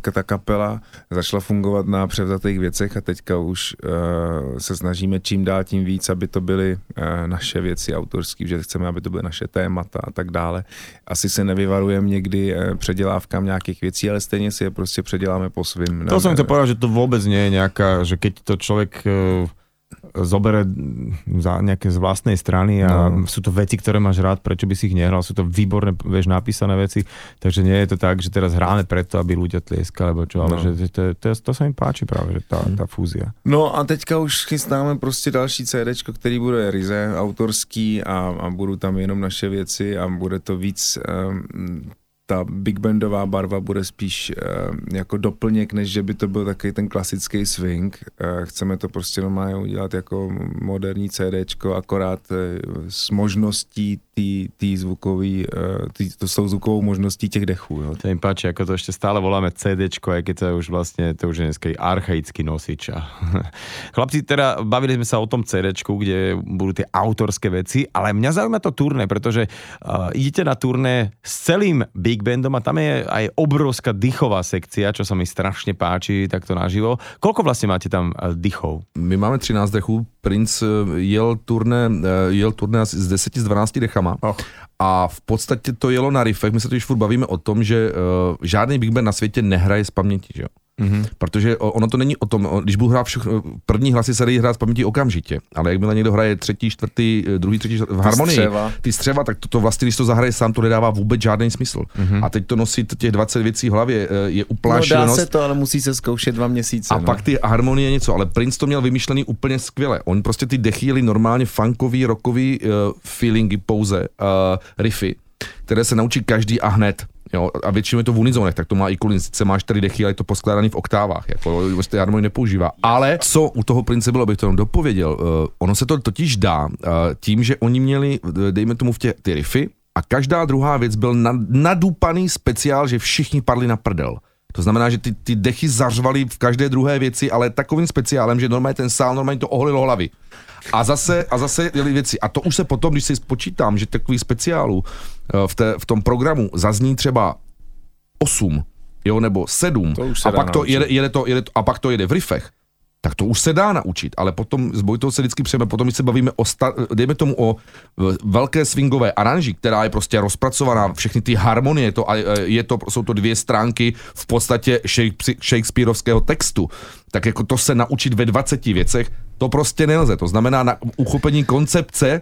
Eh, ta kapela začala fungovat na převzatých věcech a teďka už uh, se snažíme čím dál tím víc, aby to byly uh, naše věci autorské, že chceme, aby to byly naše témata a tak dále. Asi se nevyvarujeme někdy uh, předělávkám nějakých věcí, ale stejně si je prostě předěláme po svým. To jsem chtěl povedať, že to vůbec nie je nějaká, že keď to člověk uh zobere za nejaké z vlastnej strany a no. sú to veci, ktoré máš rád, prečo by si ich nehral, sú to výborné, vieš, napísané veci, takže nie je to tak, že teraz hráme preto, aby ľudia tlieskali, alebo čo, ale no. že to, to, to, sa mi páči práve, že tá, tá fúzia. No a teďka už chystáme prostě další CD, který bude ryze autorský a, a budou tam jenom naše věci a bude to víc um, ta big bandová barva bude spíš uh, jako doplněk, než že by to byl takový ten klasický swing. Uh, chceme to prostě normálně udělat jako moderní CDčko, akorát uh, s možností té zvukový, tý, to s tou zvukovou možností těch dechů. Jo. To jim páči, jako to ještě stále voláme CDčko, jak je to už vlastně, to už je dneska archaický nosič. A Chlapci, teda bavili jsme se o tom CDčku, kde budou ty autorské věci, ale mě zaujíma to turné, protože uh, idete na turné s celým Big big bandom a tam je aj obrovská dychová sekcia, čo sa mi strašne páči takto naživo. Koľko vlastne máte tam eh, dychov? My máme 13 dechů, Prince jel turné, eh, jel turné asi z 10 z 12 dechama oh. a v podstatě to jelo na riffech, my se totiž furt bavíme o tom, že uh, žádný big band na světě nehraje z paměti, že jo? Mm-hmm. Protože ono to není o tom, když budu hrát všechno, první hlasy se dají hrát z paměti okamžitě, ale jakmile někdo hraje třetí, čtvrtý, druhý, třetí, v harmonii, ty střeva, ty střeva tak to, to vlastně, když to zahraje sám, to nedává vůbec žádný smysl. Mm-hmm. A teď to nosit těch 20 věcí v hlavě eh, je úplná no, dá se to, ale musí se zkoušet dva měsíce. A no. pak ty harmonie něco, ale Prince to měl vymyšlený úplně skvěle. On prostě ty dechy jeli normálně funkový, rockový uh, feelingy pouze, uh, riffy, které se naučí každý a hned. Jo, a většinou je to v unizonech, tak to má i Collins, sice má čtyři dechy, ale je to poskládaný v oktávách, jako vlastně harmonii nepoužívá. Ale co u toho Prince bylo, abych to jenom dopověděl, uh, ono se to totiž dá uh, tím, že oni měli, dejme tomu v tě, ty riffy, a každá druhá věc byl nad, nadupaný speciál, že všichni padli na prdel. To znamená, že ty, ty dechy zařvaly v každé druhé věci, ale takovým speciálem, že normálně ten sál normálně to oholilo hlavy. A zase, a zase jeli věci. A to už se potom, když si spočítám, že takových speciálů eh, v, té, v tom programu zazní třeba 8, Jo, nebo sedm, To už se a pak to jede, jede to, jede to, a pak to jede v riffech, tak to už se dá naučit, ale potom s Bojtou se vždycky přejeme, potom když se bavíme o, sta, dejme tomu o e, velké swingové aranži, která je prostě rozpracovaná, všechny ty harmonie, to, a, e, je to, jsou to dvě stránky v podstatě Shakespe- Shakespeareovského textu, tak jako to se naučit ve 20 věcech, to prostě nelze. To znamená na uchopení koncepce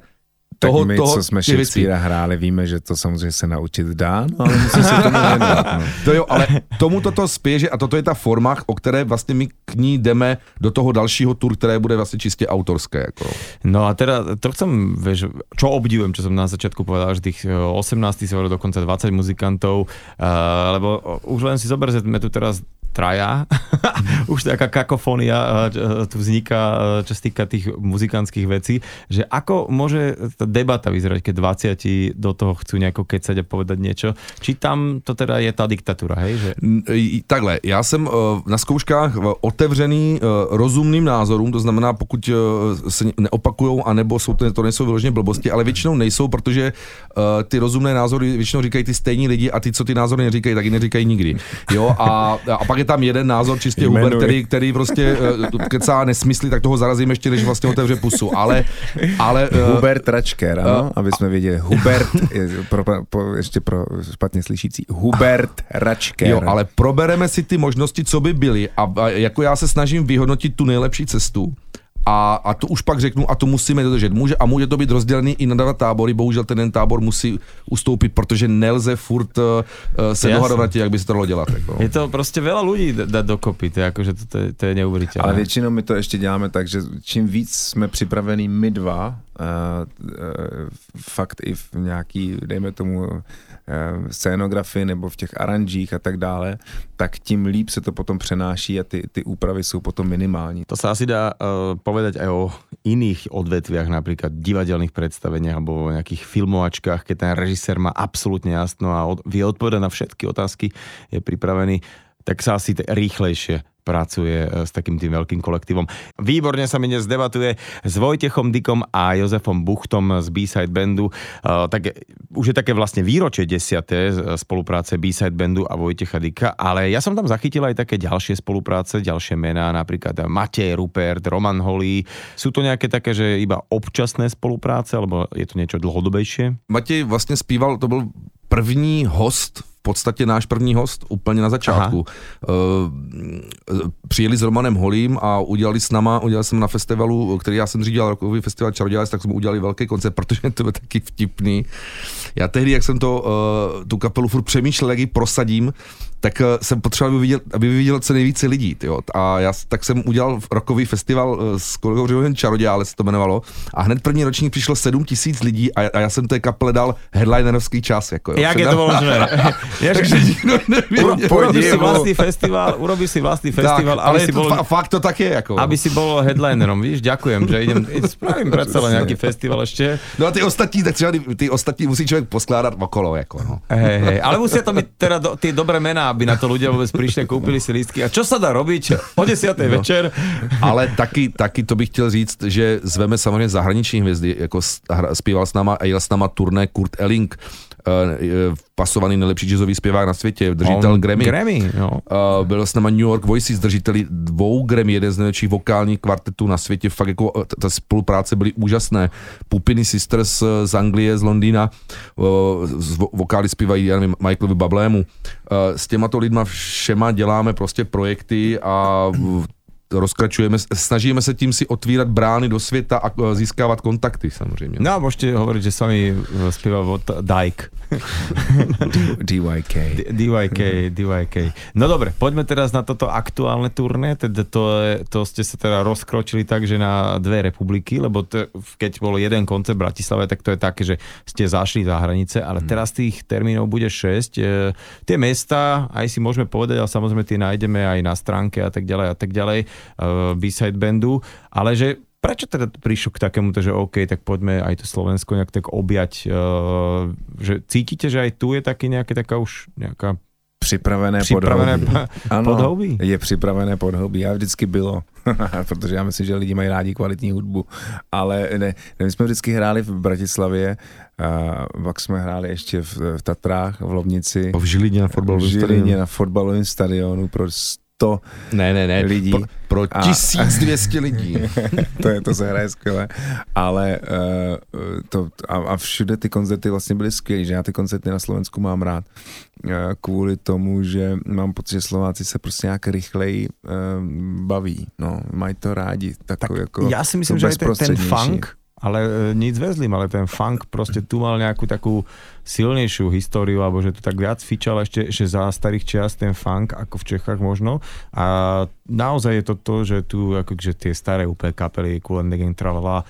Tak toho, my, toho, co jsme těch věcí. Shakespearea hráli, víme, že to samozřejmě se naučit dá, no, ale musí se tomu věnovat. No. To jo, ale tomu toto spěje, že a toto je ta forma, o které vlastně my k ní jdeme do toho dalšího tur, které bude vlastně čistě autorské. Jako. No a teda to chcem, vieš, čo obdivujem, čo som na začiatku povedal, že tých e, 18 si hovoril dokonca 20 muzikantov, uh, lebo už len si zober, že sme tu teraz traja, už taká kakofónia uh, tu vzniká, uh, čo sa týka tých muzikantských vecí, že ako môže tá debata vyzerať, keď 20 do toho chcú nejako kecať a povedať niečo, či tam to teda je tá diktatúra, hej? Že... I- Takhle, já jsem eh, na zkouškách eh, otevřený eh, rozumným názorům, to znamená, pokud eh, se neopakujou, anebo jsou to, to nejsou vyloženě blbosti, ale většinou nejsou, protože eh, ty rozumné názory většinou říkají ty stejní lidi a ty, co ty názory neříkají, taky neříkají nikdy. Jo, a, a pak je tam jeden názor čistě Jmenuj. Hubert, který, který prostě eh, kecá nesmysly, tak toho zarazím ještě, než vlastně otevře pusu. Ale, ale eh, Hubert Račker, ano, aby jsme věděli. Hubert, je pro, pro, ještě pro špatně slyšící, Hubert Račker. Jo, ale probereme si ty možnosti, co by byly a, a jako já se snažím vyhodnotit tu nejlepší cestu. A, a to už pak řeknu, a to musíme dodržet. Může, a může to být rozdělený i na dva tábory, bohužel ten jeden tábor musí ustoupit, protože nelze furt uh, se dohadovat, jak by se to dalo dělat. Jako. Je to prostě veľa ľudí d- dať dokopy, to je, akože to, to, je, to je neuveriteľné. Ale většinou my to ještě děláme tak, že čím víc jsme připravení my dva, uh, uh, fakt i v nějaký, dejme tomu, uh, scénografii nebo v těch aranžích a tak dále, tak tím líp se to potom přenáší a ty, ty úpravy jsou potom minimální. To sa asi dá uh, povedať aj o iných odvetviach, napríklad divadelných predstaveniach alebo o nejakých filmovačkách, keď ten režisér má absolútne jasno a od, vie odpovedať na všetky otázky, je pripravený, tak sa asi t- pracuje e, s takým tým veľkým kolektívom. Výborne sa mi dnes debatuje s Vojtechom Dikom a Jozefom Buchtom z B-Side Bandu. Uh, tak už je také vlastne výročie desiaté z- spolupráce B-Side Bandu a Vojtecha Dika, ale ja som tam zachytil aj také ďalšie spolupráce, ďalšie mená, napríklad Matej Rupert, Roman Holý. Sú to nejaké také, že iba občasné spolupráce, alebo je to niečo dlhodobejšie? Matěj vlastně zpíval, to byl první host, podstatě náš první host, úplně na začátku. Uh, přijeli s Romanem Holím a udělali s náma, udělali jsme na festivalu, který já jsem řídil, rokový festival Čarodělec, tak jsme udělali velký koncert, protože to bylo taky vtipný. Já tehdy, jak jsem to, uh, tu kapelu furt přemýšlel, jak ji prosadím, tak uh, jsem potřeboval, aby viděl, aby viděl co nejvíce lidí. Tyjo. A já, tak jsem udělal rokový festival s kolegou Řehonem Čaroděle, se to jmenovalo. A hned první ročník přišlo 7 tisíc lidí a, a já jsem té kapele dal headlinerovský čas. Jako, jo. Jak Jsem je to možné? Ja, Takže nikdo urobíš si vlastný festival, urobíš si vlastný festival, tak, aby ale si bol... fa- fakt to tak je. Jako. Aby si bol headlinerom, víš, ďakujem, že idem, spravím predsa len nejaký festival ešte. No a ty ostatní, tak třeba ty, ty ostatní musí člověk poskládat okolo. Jako, no. Hej, hej, ale musia to byť teda do, tie dobré mená, aby na to ľudia vôbec prišli a kúpili si lístky. A čo sa dá robiť o 10. No. večer? Ale taky, taky to bych chtěl říct, že zveme samozřejmě zahraniční hvězdy, jako zpíval s náma a jel s náma turné Kurt Elling, pasovaný nejlepší jazzový zpěvák na světě, držitel On- Grammy. Grammy, no. Uh, byl s náma New York Voices, držiteli dvou Grammy, jeden z nejlepších vokálních kvartetů na světě, fakt jako eh, t- ta spolupráce byly úžasné. Pupiny Sisters eh, z Anglie, z Londýna, uh, z vo- vokály zpívají já nevím, Michaelovi Bablému. Uh, s těmato lidma všema děláme prostě projekty a rozkračujeme, snažíme se tím si otvírat brány do světa a eh, získávat kontakty samozřejmě. No a môžete hovoriť, že s vami eh, spieval Vot- Dyke. DYK. DYK, DYK. No dobre, poďme teraz na toto aktuálne turné, teda to, je, to ste sa teda rozkročili tak, že na dve republiky, lebo to, keď bol jeden koncert v Bratislave, tak to je také, že ste zašli za hranice, ale teraz tých termínov bude 6. E, tie mesta, aj si môžeme povedať, ale samozrejme tie nájdeme aj na stránke a tak ďalej a tak ďalej, e, B-side bandu, ale že Prečo teda prišlo k takému, že OK, tak poďme aj to Slovensko nejak tak objať, e, že cítite, že aj tu je taky nejaké taká už nejaká Připravené, Připravené podhoubí. po- podhoubí? je připravené podhoubí. A vždycky bylo. protože já myslím, že lidi mají rádi kvalitní hudbu, ale ne, ne my jsme vždycky hráli v Bratislavě, a pak jsme hráli ještě v, v Tatrách, v Lovnici. V Žilině na fotbalovém stadionu. V Žilině na fotbalovém stadionu pro 100 ne, ne, ne, lidí. Pro, pro a, 1200 lidí. to, je, to se hraje skvěle. Ale uh, to, a, a všude ty koncerty vlastně byly skvělé, že já ty koncerty na Slovensku mám rád. Uh, kvůli tomu, že mám pocit, že Slováci se prostě nějak rychleji uh, baví. No, mají to rádi. Tak, jako já si myslím, že ten, ten funk, ale e, nic vezlím, ale ten funk proste tu mal nejakú takú silnejšiu históriu, alebo že tu tak viac fičal ešte že za starých čias ten funk ako v Čechách možno. A naozaj je to to, že tu akože tie staré úplne kapely, Cool and Gang, Tralala,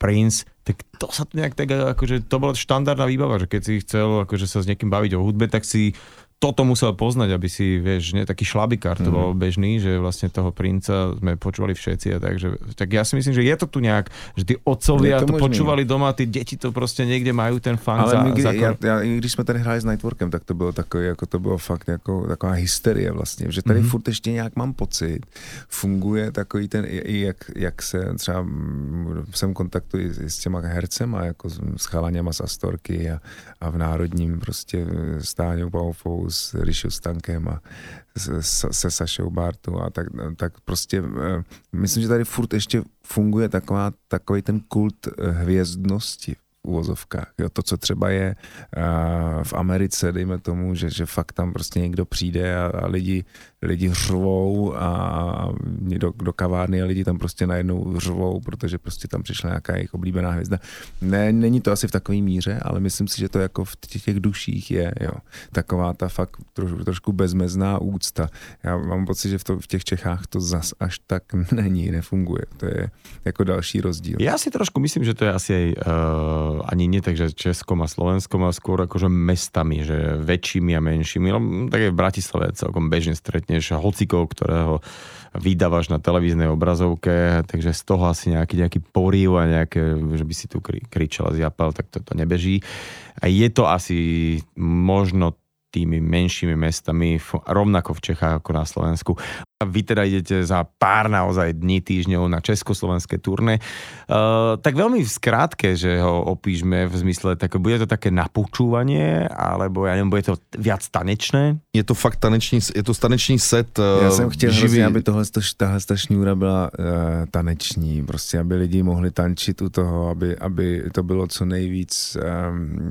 Prince, tak to sa tu nejak tak, akože to bola štandardná výbava, že keď si chcel akože sa s niekým baviť o hudbe, tak si toto musel poznať, aby si, vieš, nie, taký šlabikár to mm. bol bežný, že vlastne toho princa sme počúvali všetci a tak, že, tak ja si myslím, že je to tu nejak, že tí otcovia to, to počúvali doma, tí deti to prostě někde mají ten funk Ale za, my, za já, já, když jsme tady hráli s Nightworkem, tak to bylo takový, jako to bylo fakt jako taková hysterie vlastně, že tady mm. furt ještě nějak mám pocit, funguje takový ten, i jak, jak se třeba jsem kontaktuji s těma hercema, jako s, s chalaněma z Astorky a, a v Národním prostě stáňou Paufou s Rišu Stankem a se Sašou Bartu a tak, tak prostě eh, myslím, že tady furt ještě funguje taková, takový ten kult eh, hvězdnosti uvozovkách. Jo, to, co třeba je uh, v Americe, dejme tomu, že, že fakt tam prostě někdo přijde a, a lidi, lidi řvou a do, do kavárny a lidi tam prostě najednou řvou, protože prostě tam přišla nějaká jejich oblíbená hvězda. Ne, není to asi v takové míře, ale myslím si, že to jako v těch, těch duších je, jo. Taková ta fakt troš, trošku bezmezná úcta. Já mám pocit, že v, to, v těch Čechách to zas až tak není, nefunguje. To je jako další rozdíl. Já si trošku myslím, že to je asi uh, ani nie tak, že Českom a Slovenskom, a skôr akože mestami, že väčšími a menšími. No, tak je v Bratislave celkom bežne stretne stretneš hocikov, ktorého vydávaš na televíznej obrazovke, takže z toho asi nejaký, nejaký porív a nejaké, že by si tu kri, kričal a zjapal, tak to, to nebeží. A je to asi možno tými menšími mestami, rovnako v Čechách ako na Slovensku. Vy teda idete za pár naozaj dní, týždňov na československé turné. Uh, tak veľmi v skrátke, že ho opíšme v zmysle, tak bude to také napočúvanie, alebo ja neviem, bude to viac tanečné? Je to fakt taneční, je to taneční set. Uh, Já jsem chtěl živý... hrozně, aby tohle, tahle ta šňůra byla uh, taneční, prostě aby lidi mohli tančit u toho, aby, aby to bylo co nejvíc um,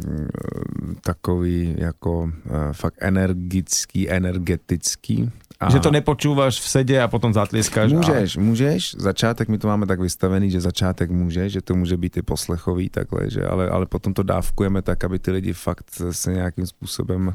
takový jako uh, fakt energický, energetický a... Že to nepočúvaš v sede a potom zatlieskáš. Můžeš, a... můžeš. Začátek my to máme tak vystavený, že začátek může, že to může být i poslechový takhle, že, ale, ale potom to dávkujeme tak, aby ty lidi fakt se nějakým způsobem uh,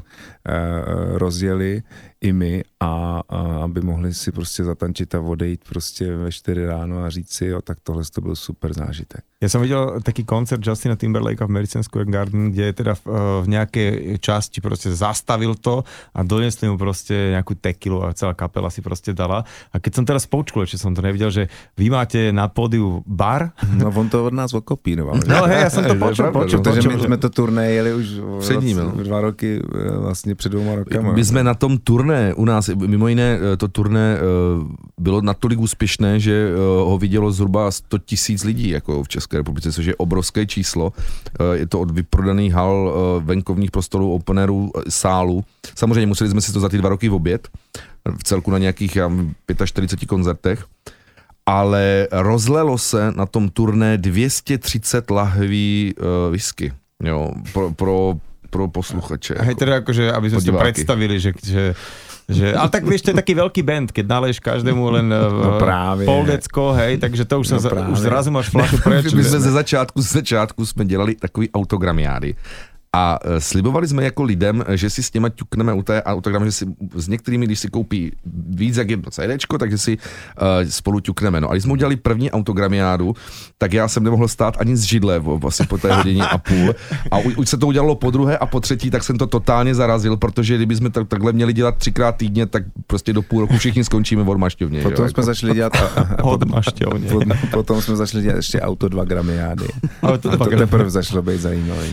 rozjeli i my a, a aby mohli si prostě zatančit a odejít prostě ve 4 ráno a říct si, jo, tak tohle to byl super zážitek. Já jsem viděl taký koncert Justina Timberlakea v Madison Square Garden, kde teda v, v nějaké části prostě zastavil to a donesli mu prostě nějakou tekilu a celá kapela si prostě dala. A keď som teraz počul, že som to neviděl, že vy máte na pódiu bar. No on to od nás okopínoval. No hej, já jsem to počul, počul, počul. Takže my jsme to turné jeli už před ním, no. dva roky, eh, vlastně před dvěma rokama. My jsme na tom turné u nás, mimo jiné eh, to turné eh, bylo natolik úspěšné, že ho vidělo zhruba 100 tisíc lidí jako v České republice, což je obrovské číslo. Je to od vyprodaných hal venkovních prostorů, openerů, sálu. Samozřejmě museli jsme si to za ty dva roky v oběd v celku na nějakých 45 koncertech, ale rozlelo se na tom turné 230 lahví uh, whisky, jo, pro, pro, pro posluchače. Hej, teda akože, aby sme si to predstavili, že, že že, ale tak vieš, to je taký veľký band, keď naleješ každému len eh, no právě. pol decko, hej, takže to už, no sa, už zrazu máš flašu preč. My jsme ze začátku, ze začátku jsme dělali takový autogramiády a e, slibovali jsme jako lidem, že si s těma ťukneme u té autogram, že si s některými, když si koupí víc jak jedno CD, takže si uh, spolu ťukneme. No a když jsme udělali první autogramiádu, tak já jsem nemohl stát ani z židle vlastně po té hodině a půl. A u, už se to udělalo po druhé a po třetí, tak jsem to totálně zarazil, protože kdyby jsme tak, takhle měli dělat třikrát týdně, tak prostě do půl roku všichni skončíme od mašťovně. Potom jo, jsme jako. začali dělat a, a, od mašťovně. Potom, potom jsme začali dělat ještě auto 2 gramiády. A to teprve začalo být zajímavé.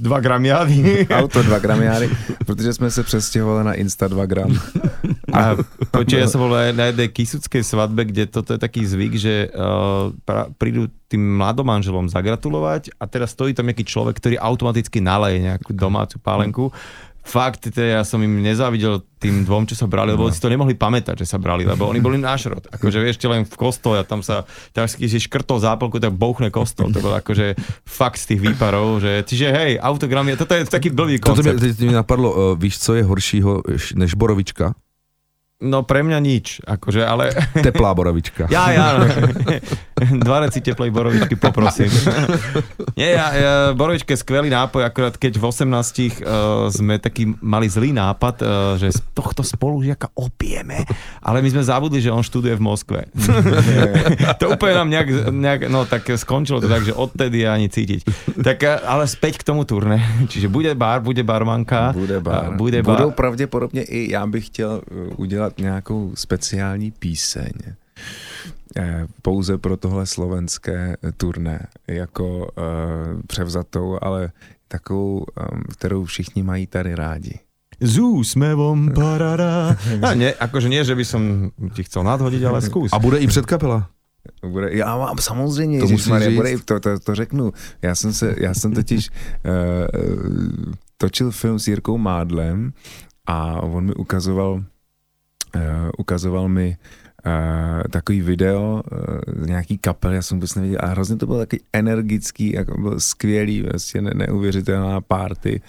2 gramy gramiády. Auto 2 gramiády, protože jsme se přestěhovali na Insta 2 gram. A počuť, ja som bol na jednej kisuckej svadbe, kde toto je taký zvyk, že uh, pra, prídu tým mladomanželom zagratulovať a teraz stojí tam nejaký človek, ktorý automaticky naleje nejakú domácu pálenku fakt, to ja som im nezávidel tým dvom, čo sa brali, lebo no. si to nemohli pamätať, že sa brali, lebo oni boli náš rod. Akože vieš, len v kostole a tam sa, tam si škrtol zápolku, tak bouchne kostol. To bolo akože fakt z tých výparov, že, čiže hej, autogram je, toto je taký blbý koncept. Toto mi, mi napadlo, uh, víš, co je horšího než borovička? No pre mňa nič, akože, ale... Teplá borovička. Ja, ja, no. Dva reci teplej borovičky poprosím. Nie, ja, ja, borovička je skvelý nápoj, akorát keď v 18 uh, sme taký mali zlý nápad, uh, že z tohto spolužiaka opijeme, ale my sme zabudli, že on študuje v Moskve. to úplne nám nejak, nejak, no tak skončilo to tak, že odtedy ani cítiť. Tak, uh, ale späť k tomu turné. Čiže bude bar, bude barmanka. Bude bar. Bude bar. Budou pravděpodobně i, já bych chtěl udělat udělat nějakou speciální píseň eh, pouze pro tohle slovenské turné, jako uh, převzatou, ale takovou, um, kterou všichni mají tady rádi. S úsmevom, parada. A ne, akože nie, že by som ti chcel nadhodiť, ale skús. A bude i předkapela? Bude, já mám samozřejmě, to, Maria, bude, to, to, to řeknu. Já jsem, se, já jsem totiž uh, točil film s Jirkou Mádlem a on mi ukazoval ukazoval mi uh, takový video uh, nějaký kapel, já jsem vůbec neviděl, a hrozně to bylo taky energický, jako byl skvělý, vlastně ne, neuvěřitelná party,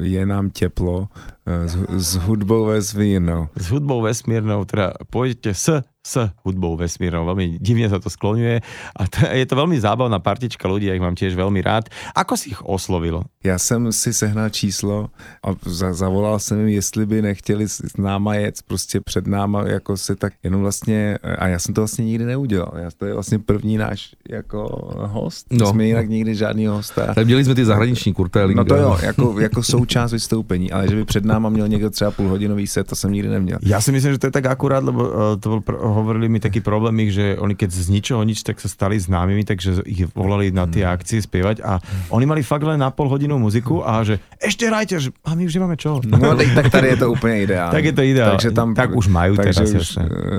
je nám teplo, uh, s, s hudbou vesmírnou. S hudbou vesmírnou, teda pojďte s s hudbou vesmírnou. Veľmi divne sa to skloňuje a to, je to veľmi zábavná partička ľudí, ja ich mám tiež veľmi rád. Ako si ich oslovil? Já jsem si sehnal číslo a za, zavolal jsem jim, jestli by nechtěli s náma jet prostě před náma, jako se tak jenom vlastně, a já jsem to vlastně nikdy neudělal. Já, to je vlastně první náš jako host. No. Jsme jinak nikdy žádný hosta. Tak měli jsme ty zahraniční kurtély. No to jo, jako, jako součást vystoupení, ale že by před náma měl někdo třeba půlhodinový set, to jsem nikdy neměl. Já si myslím, že to je tak akurát, lebo uh, to byl hovorili mi taký problém ich, že oni keď z ničoho nič, tak sa stali známymi, takže ich volali na tie mm. akcie spievať a oni mali fakt len na pol hodinu muziku a že ešte hrajte, že, a my už nemáme čo. No tak tady je to úplně ideální. tak je to ideální. Takže tam, tak už mají takže teraz už,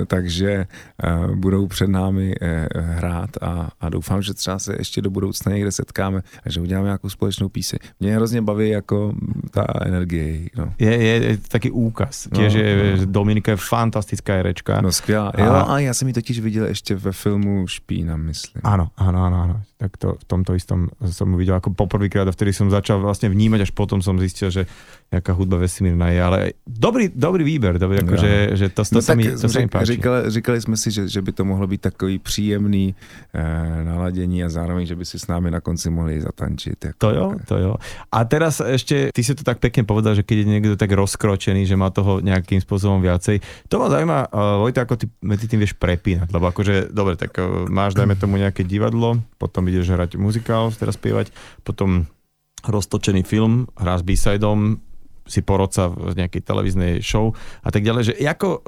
Takže uh, budou před námi uh, hrát a, a doufám, že třeba se ještě do budoucna někde setkáme a že uděláme nějakou společnou píseň. Mě hrozně baví jako ta energie. No. Je, je, je taký úkaz. Tiež no, je, no. Dominika je fantastická herečka. No skvělá. Jo, a já jsem ji totiž viděl ještě ve filmu Špína, myslím. Áno, áno, áno, áno. Tak to, v tomto istom som ju videl ako poprvýkrát a vtedy som začal vlastne vnímať, až potom som zistil, že jaká hudba vesmírna je, ale dobrý, dobrý výber, dobrý, jako, že, že to, to, no, se mi, to se mi páči. Říkali, říkali jsme si, že, že by to mohlo být takový příjemný eh, naladění a zároveň, že by si s námi na konci mohli zatančit. Jako, to jo, to jo. A teraz ešte, ty si to tak pekne povedal, že keď je niekto tak rozkročený, že má toho nejakým spôsobom viacej. To ma zaujíma, uh, Vojta, ako ty medzi tým vieš prepínať, lebo akože, dobre, tak uh, máš, dajme tomu nejaké divadlo, potom ideš hrať muzikál, teraz spievať, potom roztočený film, hráš b-sideom, si porodca v nejakej televíznej show a tak ďalej, že ako uh,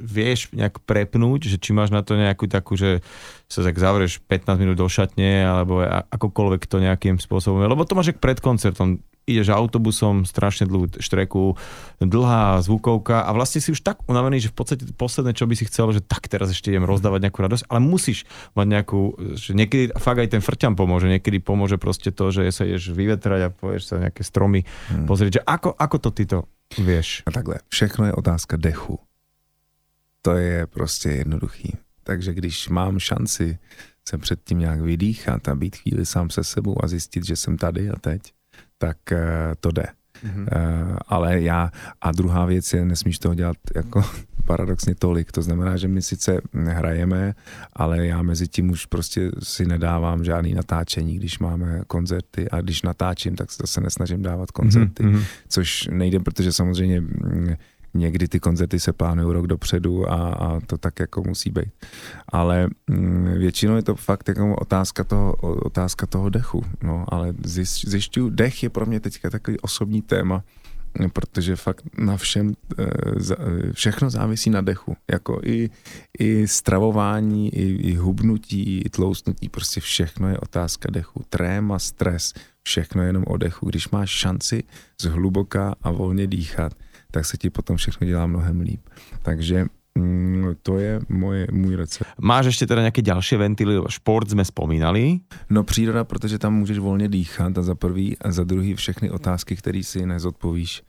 vieš nejak prepnúť, že či máš na to nejakú takú, že sa tak zavrieš 15 minút do šatne, alebo akokoľvek to nejakým spôsobom, lebo to máš pred koncertom, ideš autobusom, strašne dlhú štreku, dlhá zvukovka a vlastne si už tak unavený, že v podstate posledné, čo by si chcel, že tak teraz ešte idem rozdávať nejakú radosť, ale musíš mať nejakú, že niekedy fakt aj ten frťan pomôže, niekedy pomôže proste to, že sa ideš vyvetrať a povieš sa nejaké stromy hmm. pozrieť, že ako, ako to ty to vieš? A takhle, všechno je otázka dechu to je prostě jednoduchý. Takže když mám šanci se předtím nějak vydýchat a být chvíli sám se sebou a zjistit, že jsem tady a teď, tak uh, to jde. Mm-hmm. Ale já, a druhá věc je, nesmíš toho dělat jako paradoxně tolik, to znamená, že my sice hrajeme, ale já mezi tím už prostě si nedávám žádný natáčení, když máme koncerty a když natáčím, tak se nesnažím dávat koncerty, mm-hmm. což nejde, protože samozřejmě mm, někdy ty koncerty se plánují rok dopředu a, a to tak jako musí být. Ale mm, většinou je to fakt jako otázka toho, otázka toho dechu. No, ale zjišťuju, dech je pro mě teďka takový osobní téma, protože fakt na všem, eh, všechno závisí na dechu. Jako i, i stravování, i, i hubnutí, i tloustnutí, prostě všechno je otázka dechu. Tréma, stres, všechno je jenom o dechu. Když máš šanci zhluboka a volně dýchat, tak se ti potom všechno dělá mnohem líp. Takže mm, to je moje, můj recept. Máš ještě teda nějaké další ventily, šport jsme spomínali. No příroda, protože tam můžeš volně dýchat a za prvý a za druhý všechny otázky, které si nezodpovíš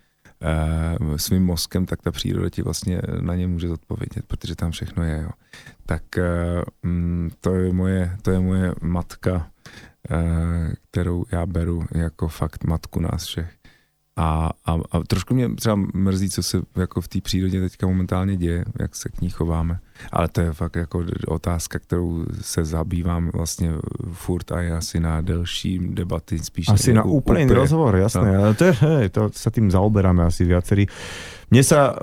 uh, svým mozkem, tak ta příroda ti vlastně na ně může zodpovědět, protože tam všechno je. Jo. Tak uh, to, je moje, to je moje matka, uh, kterou já beru jako fakt matku nás všech. A, a, a trošku mě třeba mrzí, co se jako v té přírodě teďka momentálně děje, jak se k ní chováme. Ale to je fakt jako otázka, kterou se zabývám vlastně furt a je asi na delší debaty spíš. Asi na úplný rozhovor, jasné. No. To, je, hej, to sa tým zaoberáme asi viacerí. Mne sa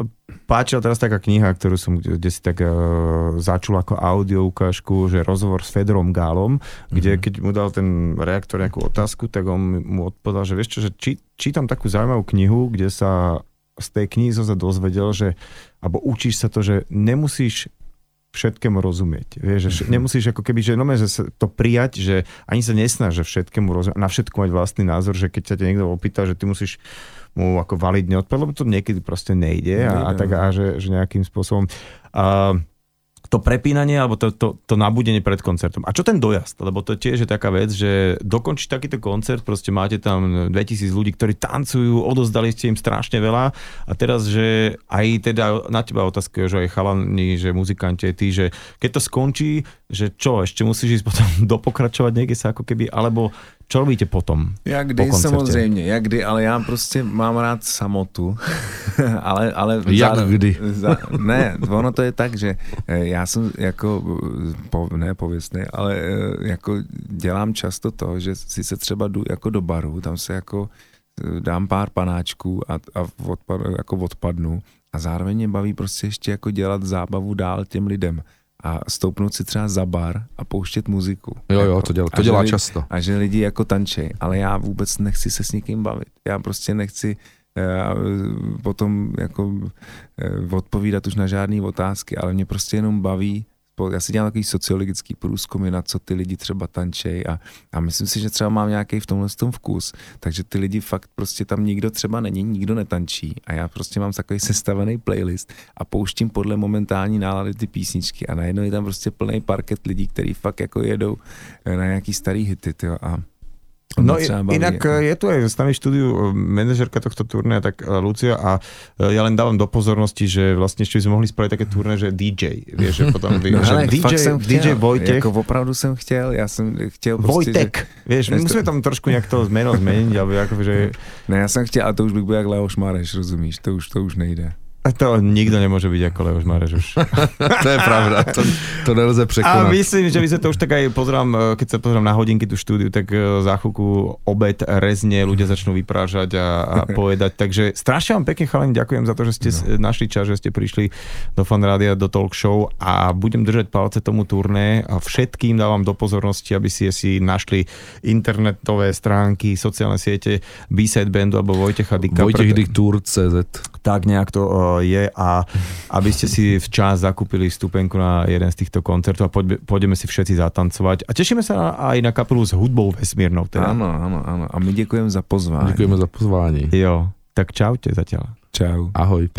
páčila teraz taká kniha, ktorú som kde si tak uh, začul ako audio ukážku, že rozhovor s Fedorom Gálom, kde mm-hmm. keď mu dal ten reaktor nejakú otázku, tak on mu odpovedal, že vieš čo, že či, čítam takú zaujímavú knihu, kde sa z tej knihy sa dozvedel, že, alebo učíš sa to, že nemusíš všetkému rozumieť. Vieš, že mm-hmm. nemusíš ako keby, že, no, že sa to prijať, že ani sa nesnaž, že všetkému rozumieť, na všetko mať vlastný názor, že keď sa ťa niekto opýta, že ty musíš mu ako validne odpovedať, lebo to niekedy proste nejde a, a tak a že, že nejakým spôsobom. Uh, to prepínanie alebo to, to, to nabudenie pred koncertom. A čo ten dojazd? Lebo to tiež je taká vec, že dokončiť takýto koncert, proste máte tam 2000 ľudí, ktorí tancujú, odozdali ste im strašne veľa a teraz, že aj teda na teba otázka, že aj chalani, že muzikanti, ty, že keď to skončí, že čo, ešte musíš ísť potom dopokračovať niekde sa ako keby, alebo čo robíte potom? Jak kdy, po samozřejmě, jak kdy, ale já prostě mám rád samotu. ale, ale jak za, kdy? Za, ne, ono to je tak, že eh, já jsem jako, po, ne pověstný, ale eh, jako dělám často to, že si se třeba jdu jako do baru, tam se jako eh, dám pár panáčků a, a odpad, jako odpadnu a zároveň mě baví prostě ještě jako dělat zábavu dál těm lidem a stoupnout si třeba za bar a pouštět muziku. Jo, jo, to dělá, to dělá lidi, často. A že lidi jako tančej, ale já vůbec nechci se s někým bavit. Já prostě nechci uh, potom jako uh, odpovídat už na žádné otázky, ale mě prostě jenom baví já si dělám takový sociologický průzkumy, na co ty lidi třeba tančej a, a myslím si, že třeba mám nějaký v tomhle tom vkus, takže ty lidi fakt prostě tam nikdo třeba není, nikdo netančí a já prostě mám takový sestavený playlist a pouštím podle momentální nálady ty písničky a najednou je tam prostě plný parket lidí, kteří fakt jako jedou na nějaký starý hity, tyjo, a No inak je tu aj s nami štúdiu manažerka tohto turné, tak e, Lucia a e, ja len dávam do pozornosti, že vlastne ešte by sme mohli spraviť také turné, že DJ, vieš, že potom no, že ale DJ, jsem chtěl, DJ Vojtech. Jako opravdu jsem chtěl, já jsem chtěl prostě, Vojtek, že, vieš, my musíme tam trošku nějak to zmeno zmeniť, alebo ako, že... Ne, já jsem chtěl, a to už bych byl jak Leoš Mareš, rozumíš, to už, to už nejde. To nikto nemôže byť ako Leoš Mareš už. to je pravda, to, to nelze překonat. A myslím, že by sa to už tak aj pozerám, e, keď sa pozerám na hodinky tú štúdiu, tak e, za chvíľku obed rezne, ľudia začnú vyprážať a, a povedať. Takže strašne vám pekne, chalani, ďakujem za to, že ste no. našli čas, že ste prišli do Fan Rádia, do Talk Show a budem držať palce tomu turné a všetkým dávam do pozornosti, aby si si našli internetové stránky, sociálne siete B-Side Bandu alebo Vojtecha Dika. Vojtech Dik Tour.cz Tak nejak to e, je a aby ste si včas zakúpili vstupenku na jeden z týchto koncertov a pôjdeme si všetci zatancovať. A tešíme sa aj na kapelu s hudbou vesmírnou. Teda. Áno, áno, áno. A my ďakujeme za pozvání. Ďakujeme za pozvání. Jo, tak čaute zatiaľ. Čau. Ahoj.